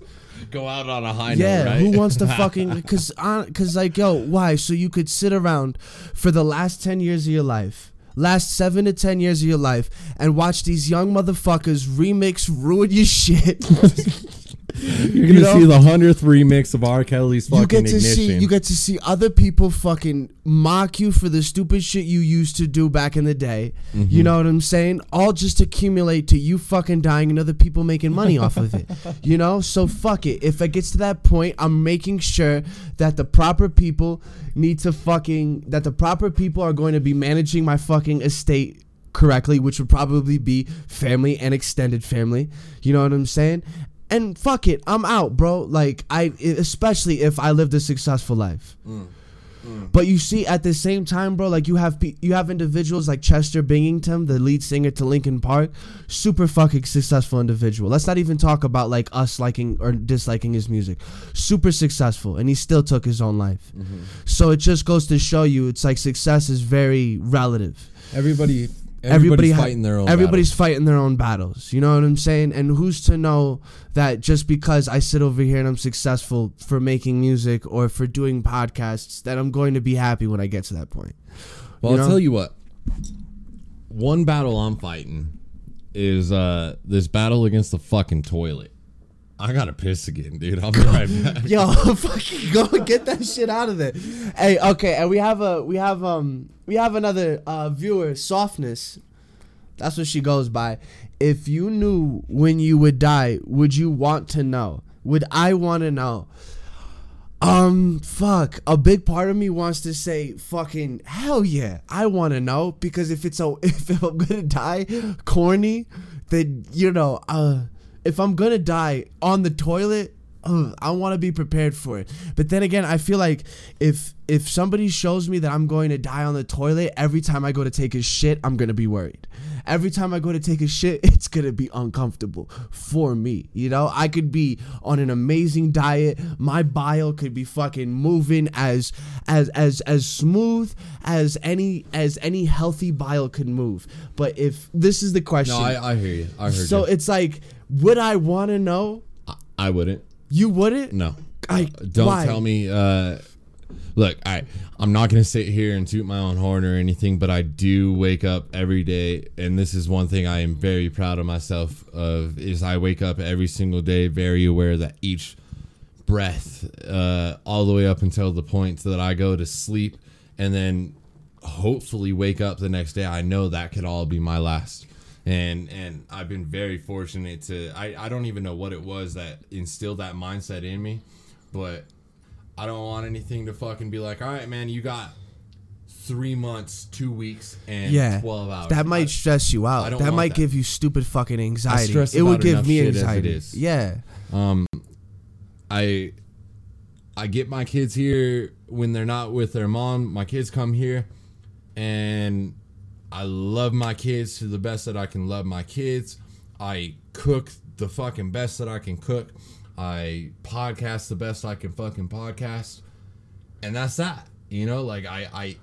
Go out on a high Yeah, note, right? who wants to fucking cuz cuz like yo, why? So you could sit around for the last 10 years of your life. Last 7 to 10 years of your life and watch these young motherfuckers remix ruin your shit. You're gonna know? see the hundredth remix of R. Kelly's fucking you get to ignition. see you get to see other people fucking mock you for the stupid shit you used to do back in the day. Mm-hmm. You know what I'm saying? All just accumulate to you fucking dying and other people making money off of it. You know? So fuck it. If it gets to that point, I'm making sure that the proper people need to fucking that the proper people are going to be managing my fucking estate correctly, which would probably be family and extended family. You know what I'm saying? And fuck it, I'm out, bro. Like I, especially if I lived a successful life. Mm. Mm. But you see, at the same time, bro, like you have pe- you have individuals like Chester Bennington, the lead singer to Linkin Park, super fucking successful individual. Let's not even talk about like us liking or disliking his music. Super successful, and he still took his own life. Mm-hmm. So it just goes to show you, it's like success is very relative. everybody, Everybody fighting their own. Everybody's fighting their own battles. You know what I'm saying? And who's to know that just because I sit over here and I'm successful for making music or for doing podcasts, that I'm going to be happy when I get to that point. Well, you I'll tell you what. One battle I'm fighting is uh this battle against the fucking toilet. I gotta piss again, dude. I'll be right back. Yo, fucking go get that shit out of there. Hey, okay, and we have a we have um we have another uh viewer, softness. That's what she goes by. If you knew when you would die, would you want to know? Would I want to know? Um, fuck. A big part of me wants to say, fucking hell yeah, I want to know because if it's a if I'm gonna die corny, then you know, uh, if I'm gonna die on the toilet, uh, I want to be prepared for it. But then again, I feel like if if somebody shows me that I'm going to die on the toilet every time I go to take a shit, I'm gonna be worried. Every time I go to take a shit, it's gonna be uncomfortable for me. You know, I could be on an amazing diet. My bile could be fucking moving as as as as smooth as any as any healthy bile could move. But if this is the question, No, I, I hear you. I heard you. so you. it's like, would I want to know? I, I wouldn't. You wouldn't? No. I Don't why? tell me. Uh, look, I I'm not gonna sit here and toot my own horn or anything, but I do wake up every day, and this is one thing I am very proud of myself of. Is I wake up every single day very aware that each breath, uh, all the way up until the point that I go to sleep, and then hopefully wake up the next day. I know that could all be my last. And and I've been very fortunate to I, I don't even know what it was that instilled that mindset in me, but I don't want anything to fucking be like, all right, man, you got three months, two weeks, and Yeah, twelve hours. That I- might stress you I out. That might that. give you stupid fucking anxiety. It would give me shit as it anxiety. Yeah. um I I get my kids here when they're not with their mom. My kids come here and I love my kids to the best that I can love my kids. I cook the fucking best that I can cook. I podcast the best I can fucking podcast. And that's that. You know, like I I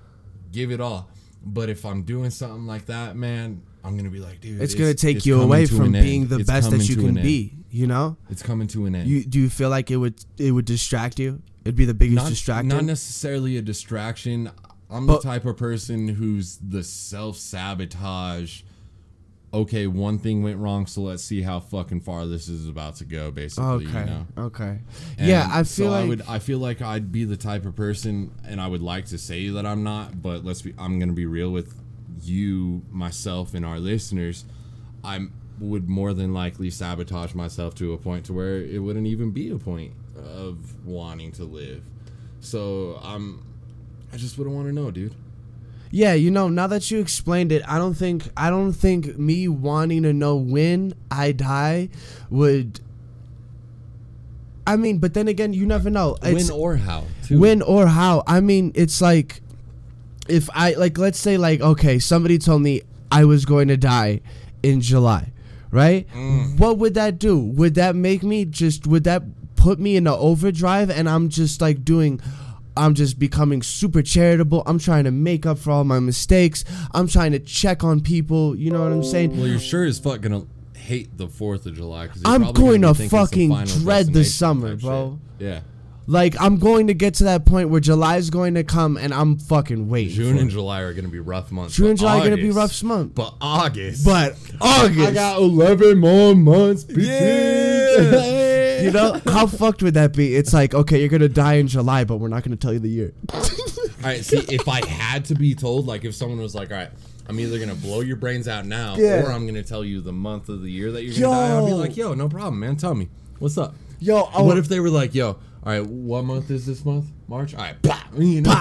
give it all. But if I'm doing something like that, man, I'm gonna be like, dude, It's, gonna take you away from end. being the It's best that you can be. You know, It's coming to an end. you do you feel like it would it would distract you? It'd be the biggest not, distractor. not necessarily a distraction. I'm But- the type of person who's the self sabotage. Okay, one thing went wrong, so let's see how fucking far this is about to go. Basically, okay. you know. Okay. And yeah, I feel so like I would. I feel like I'd be the type of person, and I would like to say that I'm not, but let's be. I'm gonna be real with you, myself, and our listeners. I would more than likely sabotage myself to a point to where it wouldn't even be a point of wanting to live. So I'm. I just wouldn't want to know, dude. Yeah, you know, now that you explained it, I don't think I don't think me wanting to know when I die would I mean, but then again, you never know. It's, when or how? Too. when or how. I mean, it's like if I like let's say like okay, somebody told me I was going to die in July, right? Mm. What would that do? Would that make me just would that put me in an overdrive and I'm just like doing I'm just becoming super charitable. I'm trying to make up for all my mistakes. I'm trying to check on people, you know what I'm saying? Well, you're sure as fuck gonna hate the Fourth of July because I'm going to fucking dread the summer, bro. Yeah. Like I'm going to get to that point where July is going to come and I'm fucking waiting. June and it. July are gonna be rough months. June and July are gonna be rough months. But August, But August, I got eleven more months. Between. Yeah. You know how fucked would that be? It's like okay, you're gonna die in July, but we're not gonna tell you the year. all right. See, if I had to be told, like, if someone was like, "All right, I'm either gonna blow your brains out now, Yeah. or I'm gonna tell you the month of the year that you're gonna die," I'd be like, "Yo, no problem, man. Tell me what's up." Yo, I what wa- if they were like, "Yo, all right, what month is this month? March. All right, bah, you know."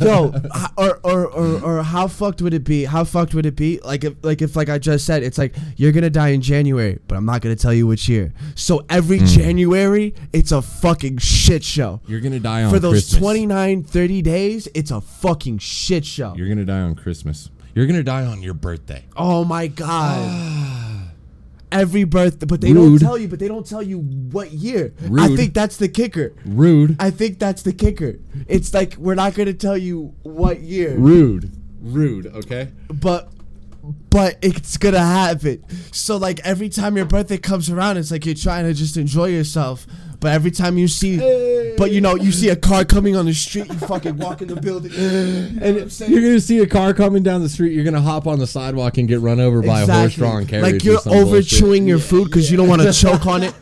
Yo, or, or or or how fucked would it be? How fucked would it be? Like if like if like I just said, it's like you're gonna die in January, but I'm not gonna tell you which year. So every Hmm. January, it's a fucking shit show. you're gonna die on For those Christmas. 29, 30 days, it's a fucking shit show. You're gonna die on Christmas. You're gonna die on your birthday. Oh my god. Every birthday, but they Rude. don't tell you. But they don't tell you what year. I think that's the kicker. Rude. I think that's the kicker. It's like we're not gonna tell you what year, Rude. Rude. Okay. but but it's gonna happen. So like every time your birthday comes around, it's like you're trying to just enjoy yourself. But every time you see, but you know, you see a car coming on the street, you fucking walk in the building. And I'm? You're gonna see a car coming down the street. You're gonna hop on the sidewalk and get run over by a horse-drawn carriage. Like you're over chewing your food because you don't want to choke on it.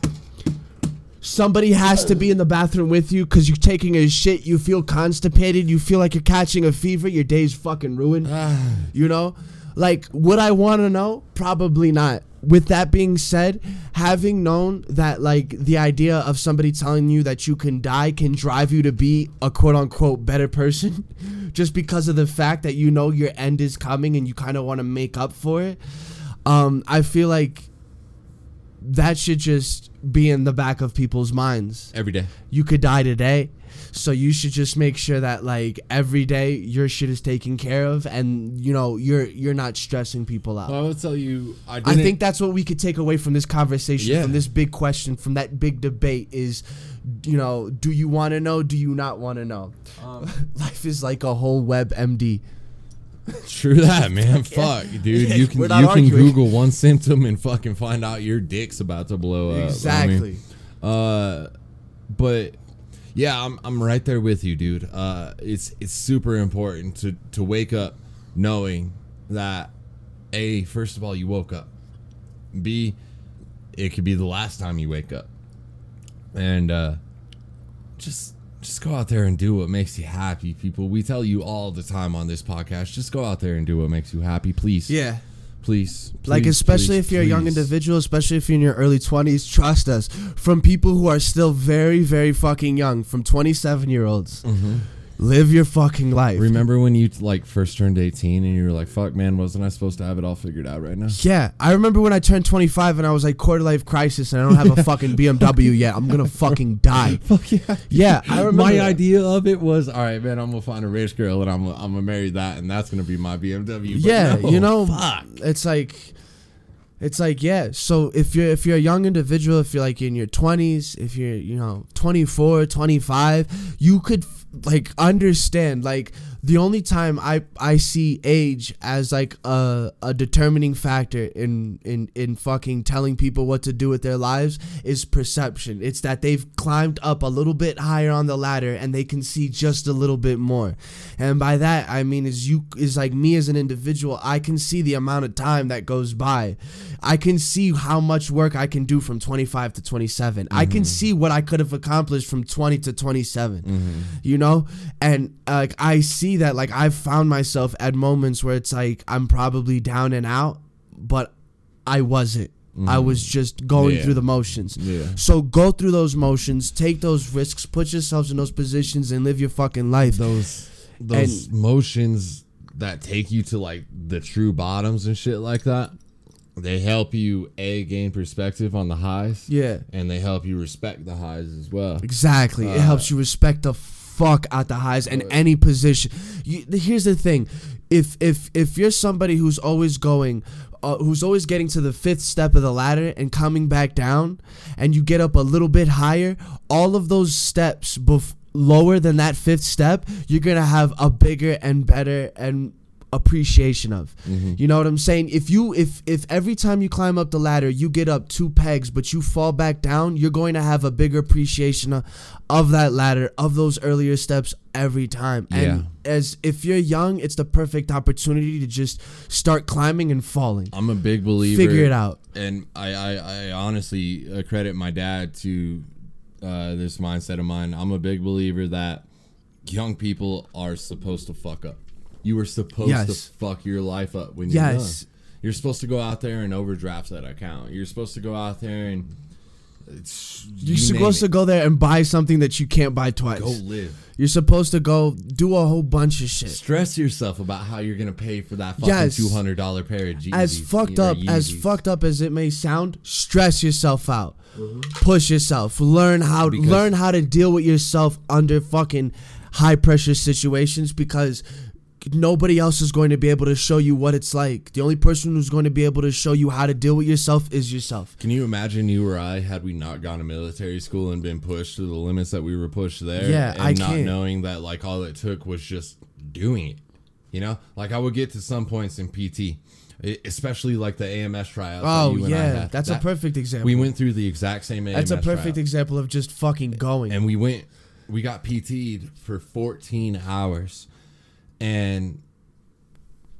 Somebody has to be in the bathroom with you because you're taking a shit. You feel constipated. You feel like you're catching a fever. Your day's fucking ruined. you know, like would I want to know? Probably not. With that being said, having known that like the idea of somebody telling you that you can die can drive you to be a quote unquote better person, just because of the fact that you know your end is coming and you kind of want to make up for it. Um, I feel like that should just be in the back of people's minds. every day. You could die today, so you should just make sure that like every day your shit is taken care of, and you know you're you're not stressing people out. Well, I will tell you. I, I didn't, think that's what we could take away from this conversation, Yeah. from this big question, from that big debate is, you know, do you want to know? Do you not want to know? Um, Life is like a whole WebMD. True that, man. Fuck, dude. You can you not can arguing. Google one symptom and fucking find out your dick's about to blow up. I mean, Exactly. Uh, but yeah, I'm I'm right there with you, dude. Uh, it's it's super important to to wake up knowing that a first of all you woke up. B, it could be the last time you wake up, and uh, just just go out there and do what makes you happy, people. We tell you all the time on this podcast, just go out there and do what makes you happy, please. Yeah. Please. Like especially please, if you're a young individual, especially if you're in your early 20s, trust us. From people who are still very very fucking young, from 27 year olds. Mm-hmm. Live your fucking life. Remember when you like first turned 18 and you were like, "Fuck, man, wasn't I supposed to have it all figured out right now?" Yeah, I remember when I turned 25 and I was like quarter life crisis and I don't have a fucking BMW yet. I'm gonna fucking die. Fuck yeah. Yeah, I remember. My that. idea of it was, all right, man, I'm gonna find a rich girl and I'm I'm gonna marry that, and that's gonna be my BMW. Yeah, no, you know, fuck. it's like, it's like yeah. So if you're if you're a young individual, if you're like in your 20s, if you're you know 24, 25, you could like understand like the only time I I see age as like a a determining factor in in in fucking telling people what to do with their lives is perception. It's that they've climbed up a little bit higher on the ladder and they can see just a little bit more. And by that I mean is you is like me as an individual, I can see the amount of time that goes by. I can see how much work I can do from 25 to 27. I can mm-hmm. see what I could have accomplished from 20 to 27. Mm-hmm. You know? And like I see that like I've found myself at moments where it's like I'm probably down and out, but I wasn't. I was just going Yeah. through the motions. Yeah. So go through those motions, take those risks, put yourselves in those positions and live your fucking life. those those motions that take you to like the true bottoms and shit like that they help you a gain perspective on the highs Yeah. and they help you respect the highs as well Exactly. it Uh, helps you respect the fuck out the highs in any position. You, here's the thing: if if if you're somebody who's always going. Uh, who's always getting to the fifth step of the ladder and coming back down, and you get up a little bit higher, all of those steps bef- lower than that fifth step, you're gonna have a bigger and better and appreciation of. You know what I'm saying? If you if if every time you climb up the ladder you get up two pegs but you fall back down, you're going to have a bigger appreciation of, of that ladder, of those earlier steps every time. And as if you're young, it's the perfect opportunity to just start climbing and falling. i'm a big believer Figure it out. and i i, I honestly uh, credit my dad to uh, this mindset of mine i'm a big believer that young people are supposed to fuck up you were supposed Yes. to fuck your life up when you're Yes. young You're supposed to go out there and overdraft that account. You're supposed to go out there and it's, You're you supposed to go there and buy something that you can't buy twice. go live. You're supposed to go do a whole bunch of shit. Stress yourself about how you're gonna pay for that fucking Yes. two hundred dollar pair of Yeezys. as fucked up as fucked up as it may sound, stress yourself out. Push yourself. Learn how Because- learn how to deal with yourself under fucking high pressure situations because nobody else is going to be able to show you what it's like. The only person who's going to be able to show you how to deal with yourself is yourself. Can you imagine you or I had we not gone to military school and been pushed to the limits that we were pushed there? Yeah, and I not can't. knowing that like all it took was just doing it. You know, like I would get to some points in PT, especially like the AMS that Oh you and I yeah, had. that's a perfect example. We went through the exact same AMS. that's a perfect example of just fucking going. and we went we got PT'd for 14 hours and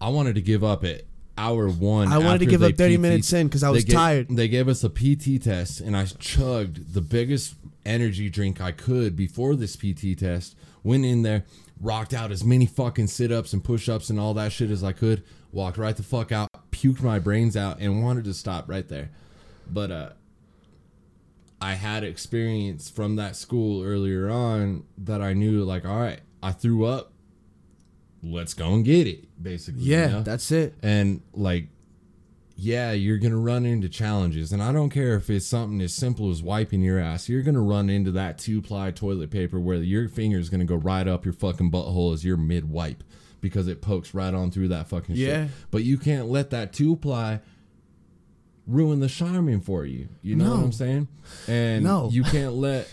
I wanted to give up at hour 1 I wanted to give up 30 PT minutes in 'cause I they was ga- tired. They gave us a PT test and I chugged the biggest energy drink I could before this PT test. Went in there, rocked out as many fucking sit-ups and push-ups and all that shit as I could. Walked right the fuck out, puked my brains out and wanted to stop right there. But uh I had experience from that school earlier on that I knew like, all right, I threw up. Let's go and get it, basically. you yeah, know? that's it. and like, yeah, you're gonna run into challenges, and I don't care if it's something as simple as wiping your ass. You're gonna run into that two ply toilet paper where your finger is gonna go right up your fucking butthole as your mid wipe because it pokes right on through that fucking Yeah. shit. But you can't let that two ply ruin the Charmin for you. You know what I'm saying? And No. you can't let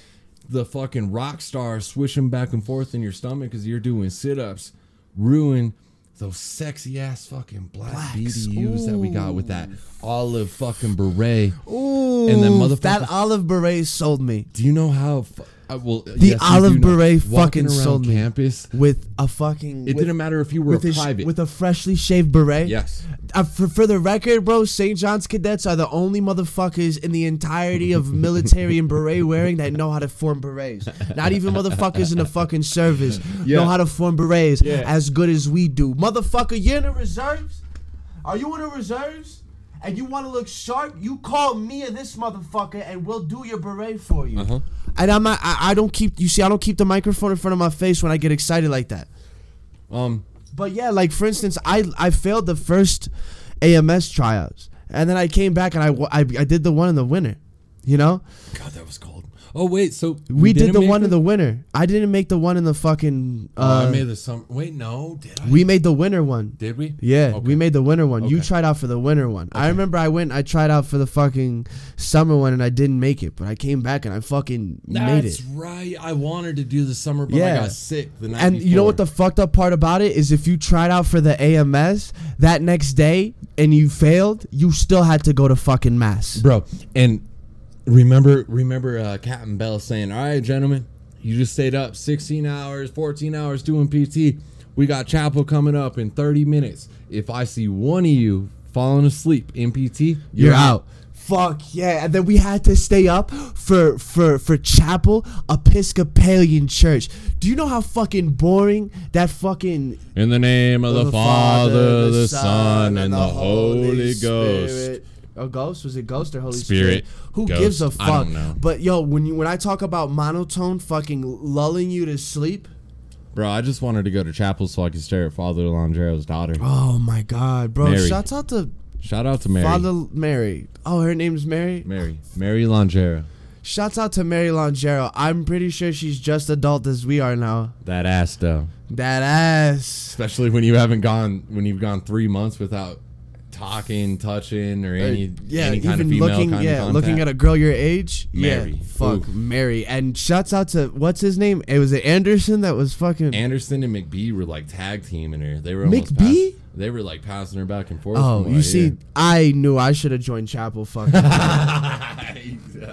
the fucking Rockstar swishing back and forth in your stomach as you're doing sit ups ruin those sexy ass fucking black Blacks. BDUs that we got with that olive fucking beret. Ooh, And then motherfucker- that olive beret sold me. Do you know how? Fu- uh, well, The olive beret fucking around sold me. campus. with a fucking. It with, didn't matter if you were with a private. with a freshly shaved beret. yes. Uh, for, for the record, bro, St. John's cadets are the only motherfuckers in the entirety of military and beret wearing that know how to form berets. Not even motherfuckers in the fucking service Yeah. know how to form berets Yeah. as good as we do. Motherfucker, you're in the reserves? Are you in the reserves? And you want to look sharp? You call me or this motherfucker, and we'll do your beret for you. Uh-huh. And I'm not. I, I don't keep. You see, I don't keep the microphone in front of my face when I get excited like that. Um. But yeah, like for instance, I I failed the first AMS tryouts, and then I came back and I I, I did the one in the winter. You know, God, that was cold. Oh wait, so We did the one in the winter. I didn't make the one in the fucking. Oh, Uh, I made the summer. Wait, no, did I? we made the winter one. did we? Yeah, Okay. we made the winter one. You tried out for the winter one. I remember I went. I tried out for the fucking summer one, and I didn't make it. But I came back and I fucking made it. That's right. I wanted to do the summer, but I got sick the night And you know what the fucked up part about it is if you tried out for the AMS that next day and you failed, you still had to go to fucking mass. bro? And remember, remember, uh, Captain Bell saying, "All right, gentlemen, you just stayed up 16 hours, 14 hours doing PT. We got chapel coming up in 30 minutes. If I see one of you falling asleep in PT, You're out. Fuck yeah! And then we had to stay up for for for chapel Episcopalian church. Do you know how fucking boring that fucking In the name of the, Father, the Son, and the Holy Ghost. Spirit. A ghost? Was it ghost or Holy Spirit. Spirit? Who Ghost. gives a fuck? I don't know. But yo, when you when I talk about monotone fucking lulling you to sleep, Bro, I just wanted to go to chapel so I could stare at Father Longero's daughter. oh my god, bro! Mary. Shouts out to Shout out to Mary. Father Mary. Oh, her name's Mary. Mary. Mary Longero. Shouts out to Mary Longero. I'm pretty sure she's just adult as we are now. That ass though. That ass. Especially when you haven't gone when you've gone three months without talking, touching, or any Uh, yeah, any kind even of female looking, kind yeah, of looking at a girl your age. Mary. Yeah, fuck Ooh. Mary. And shouts out to what's his name? It was it Anderson that was fucking. Anderson and McBee were like tag teaming her. They were almost McBee? They were like passing her back and forth. oh, you I see, hear. I knew I should have joined chapel. Fucking.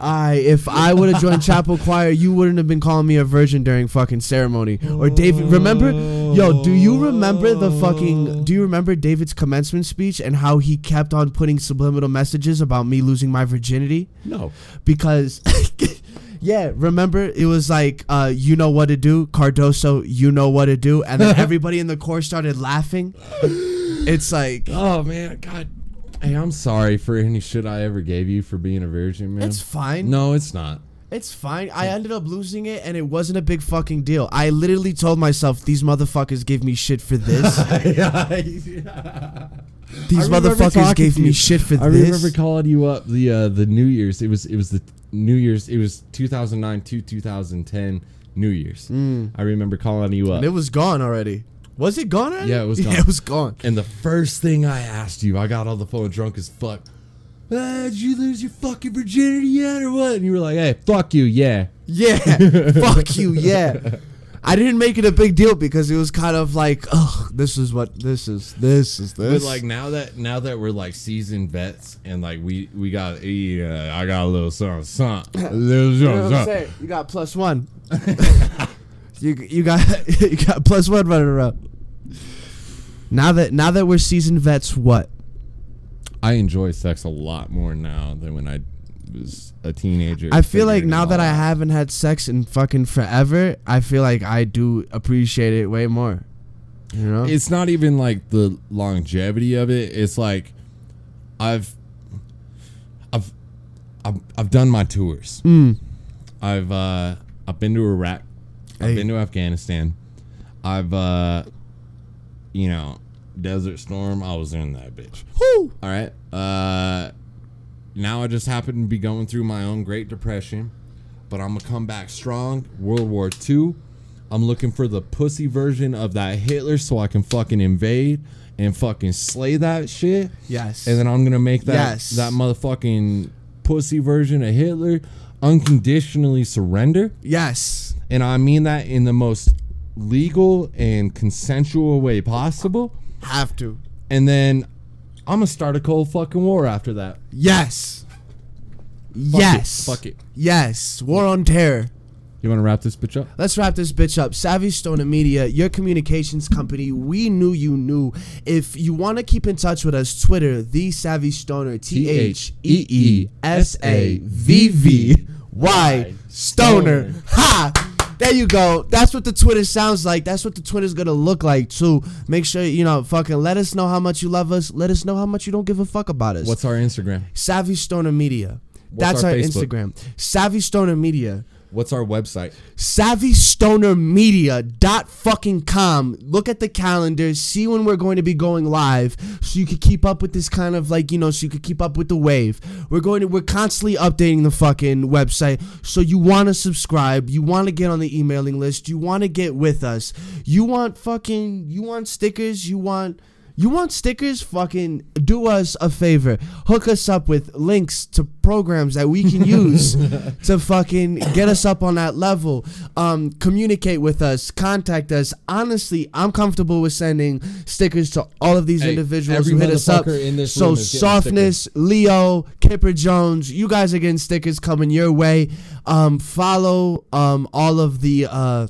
I if I would have joined chapel choir, you wouldn't have been calling me a virgin during fucking ceremony. Or David, remember? Yo, do you remember the fucking? Do you remember David's commencement speech and how he kept on putting subliminal messages about me losing my virginity? no. because yeah remember it was like uh you know what to do cardoso you know what to do. And then everybody in the course started laughing. It's like Oh man, God. Hey, I'm sorry for any shit I ever gave you for being a virgin, man. it's fine. No, it's not. it's fine. I ended up losing it and it wasn't a big fucking deal. I literally told myself these motherfuckers gave me shit for this these motherfuckers gave me you. shit for I this I remember calling you up the uh, the New Year's. It was it was the New Year's. It was 2009 to 2010 New Year's. I remember calling you up. and it was gone already was it gone already? Yeah, it was yeah gone. it was gone And the first thing I asked you, I got on the phone drunk as fuck. Ah, did you lose your fucking virginity yet or what? And you were like, hey, fuck you, yeah. Yeah, fuck you. Yeah, I didn't make it a big deal because it was kind of like, oh, this is what this is. This is this. But like now that now that we're like seasoned vets and like we we got yeah, I got a little something something. A little you know what I'm something, something. saying? You got plus one. you you got you got plus one running around. Now that now that we're seasoned vets, what? I enjoy sex a lot more now than when I was a teenager. I feel like now that I haven't had sex in fucking forever, I feel like I do appreciate it way more. You know? it's not even like the longevity of it. It's like I've I've I've, I've done my tours. Mm. I've uh I've been to Iraq. I've Hey. been to Afghanistan. I've uh you know, Desert Storm, I was in that bitch. Whew. All right. Uh now I just happen to be going through my own Great Depression, but I'm gonna come back strong. World War II. I'm looking for the pussy version of that Hitler so I can fucking invade and fucking slay that shit. Yes. And then I'm gonna make that Yes. that motherfucking pussy version of Hitler unconditionally surrender. yes. And I mean that in the most legal and consensual way possible. Have to. And then I'm gonna start a cold fucking war after that. Yes. Fuck yes. It. Fuck it. Yes. War on terror. You wanna wrap this bitch up? Let's wrap this bitch up. Savvy Stoner Media, your communications company. We knew you knew. If you want to keep in touch with us, Twitter, the Savvy Stoner, T H E E S A V V Y Stoner. Ha! There you go. That's what the Twitter sounds like. That's what the Twitter's gonna look like too. Make sure you know, fucking let us know how much you love us. Let us know how much you don't give a fuck about us. What's our Instagram? Savvy Stoner Media. What's That's our our, Instagram. Savvy Stoner Media. What's our website? savvystonermedia.fucking.com. Look at the calendar, see when we're going to be going live so you can keep up with this kind of like, you know, so you can keep up with the wave. We're going to we're constantly updating the fucking website. So you want to subscribe, you want to get on the emailing list, you want to get with us. You want fucking you want stickers, you want you want stickers? Fucking do us a favor. Hook us up with links to programs that we can use to fucking get us up on that level. Um, communicate with us, contact us. Honestly, I'm comfortable with sending stickers to all of these Hey, individuals who hit us up. so room is getting a softness, Leo, Kipper Jones, you guys are getting stickers coming your way. Um, follow um all of the uh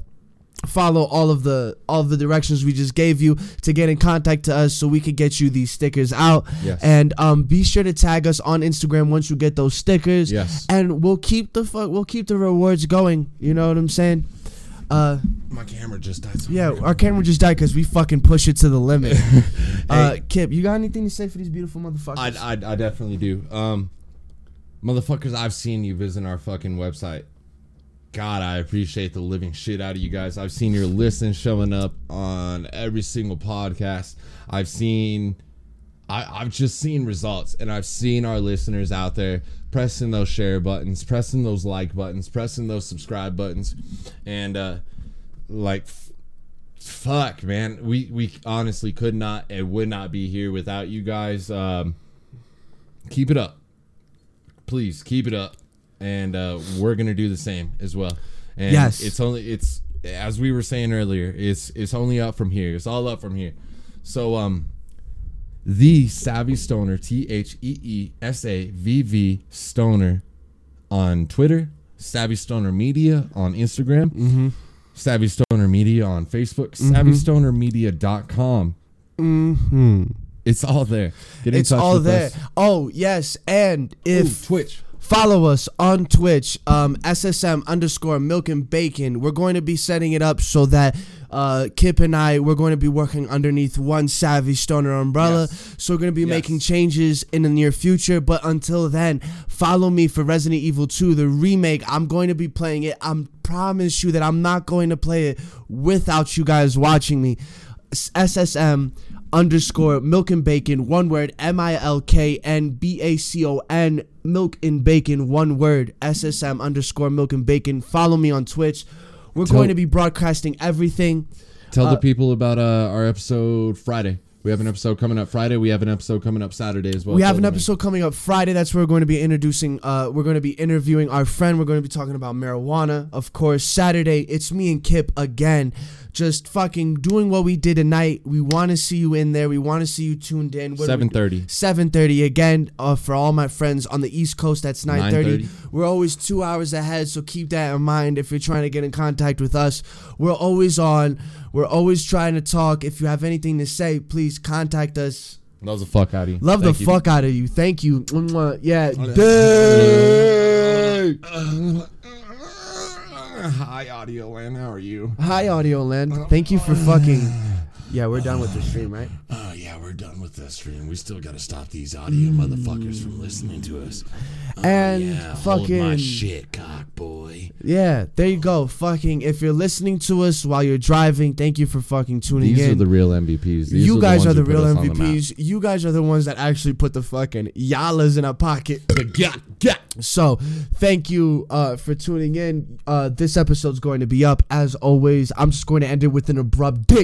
follow all of the all of the directions we just gave you to get in contact to us so we could get you these stickers out Yes. and um be sure to tag us on instagram once you get those stickers Yes. and we'll keep the fu- we'll keep the rewards going you know what i'm saying uh My camera just died. so yeah our camera just died because we fucking push it to the limit uh kip you got anything to say for these beautiful motherfuckers I, I, I definitely do. Um, motherfuckers, I've seen you visit our fucking website. God, I appreciate the living shit out of you guys. I've seen your listens showing up on every single podcast. I've seen, I, I've just seen results, and I've seen our listeners out there pressing those share buttons, pressing those like buttons, pressing those subscribe buttons, and uh, like fuck man. We we honestly could not and would not be here without you guys. Um keep it up. Please keep it up and uh we're gonna do the same as well and Yes. it's only it's as we were saying earlier it's it's only up from here it's all up from here so um the savvy stoner t-h-e-e-s-a-v-v stoner on twitter savvy stoner media on instagram mm-hmm Savvy Stoner Media on Facebook, savvystonermedia.com. mm-hmm It's all there. Get in it's all there us. oh yes and if Ooh, Twitch. Follow us on Twitch, um, SSM underscore milk and bacon. We're going to be setting it up so that uh, Kip and I, we're going to be working underneath one Savvy Stoner umbrella. Yes. So we're going to be Yes. making changes in the near future. But until then, follow me for Resident Evil 2, the remake. I'm going to be playing it. I promise you that I'm not going to play it without you guys watching me. SSM underscore milk and bacon one word m-i-l-k-n-b-a-c-o-n milk and bacon one word ssm underscore milk and bacon. Follow me on twitch. We're Tell- going to be broadcasting everything. Tell Uh, the people about uh, our episode Friday. We have an episode coming up Friday. We have an episode coming up Saturday as well. we have an episode coming up friday. That's where we're going to be introducing uh we're going to be interviewing our friend. We're going to be talking about marijuana of course. Saturday it's me and kip again just fucking doing what we did tonight. We want to see you in there. We want to see you tuned in. What 7.30. 7.30 again uh, for all my friends on the east coast. That's 9.30 9:30. we're always two hours ahead so keep that in mind if you're trying to get in contact with us. We're always on. We're always trying to talk. If you have anything to say please contact us. Love the fuck out of you. love Thank the you. fuck out of you. Thank you. Yeah. Dang. Hi, Audio Land. How are you? hi audio land thank you for fucking yeah we're done with the stream right Oh, yeah, we're done with the stream. We still got to stop these audio motherfuckers from listening to us. Oh, And yeah, hold my fucking- shit, cock boy. yeah there you go fucking if you're listening to us while you're driving thank you for fucking tuning These in These are the real MVPs. These you guys ones are the who put real us on the. MVPs. You guys are the ones that actually put the fucking yalas in our pocket. The gat, gat. So thank you uh, for tuning in. Uh, this episode's going to be up as always. I'm just going to end it with an abrupt dick.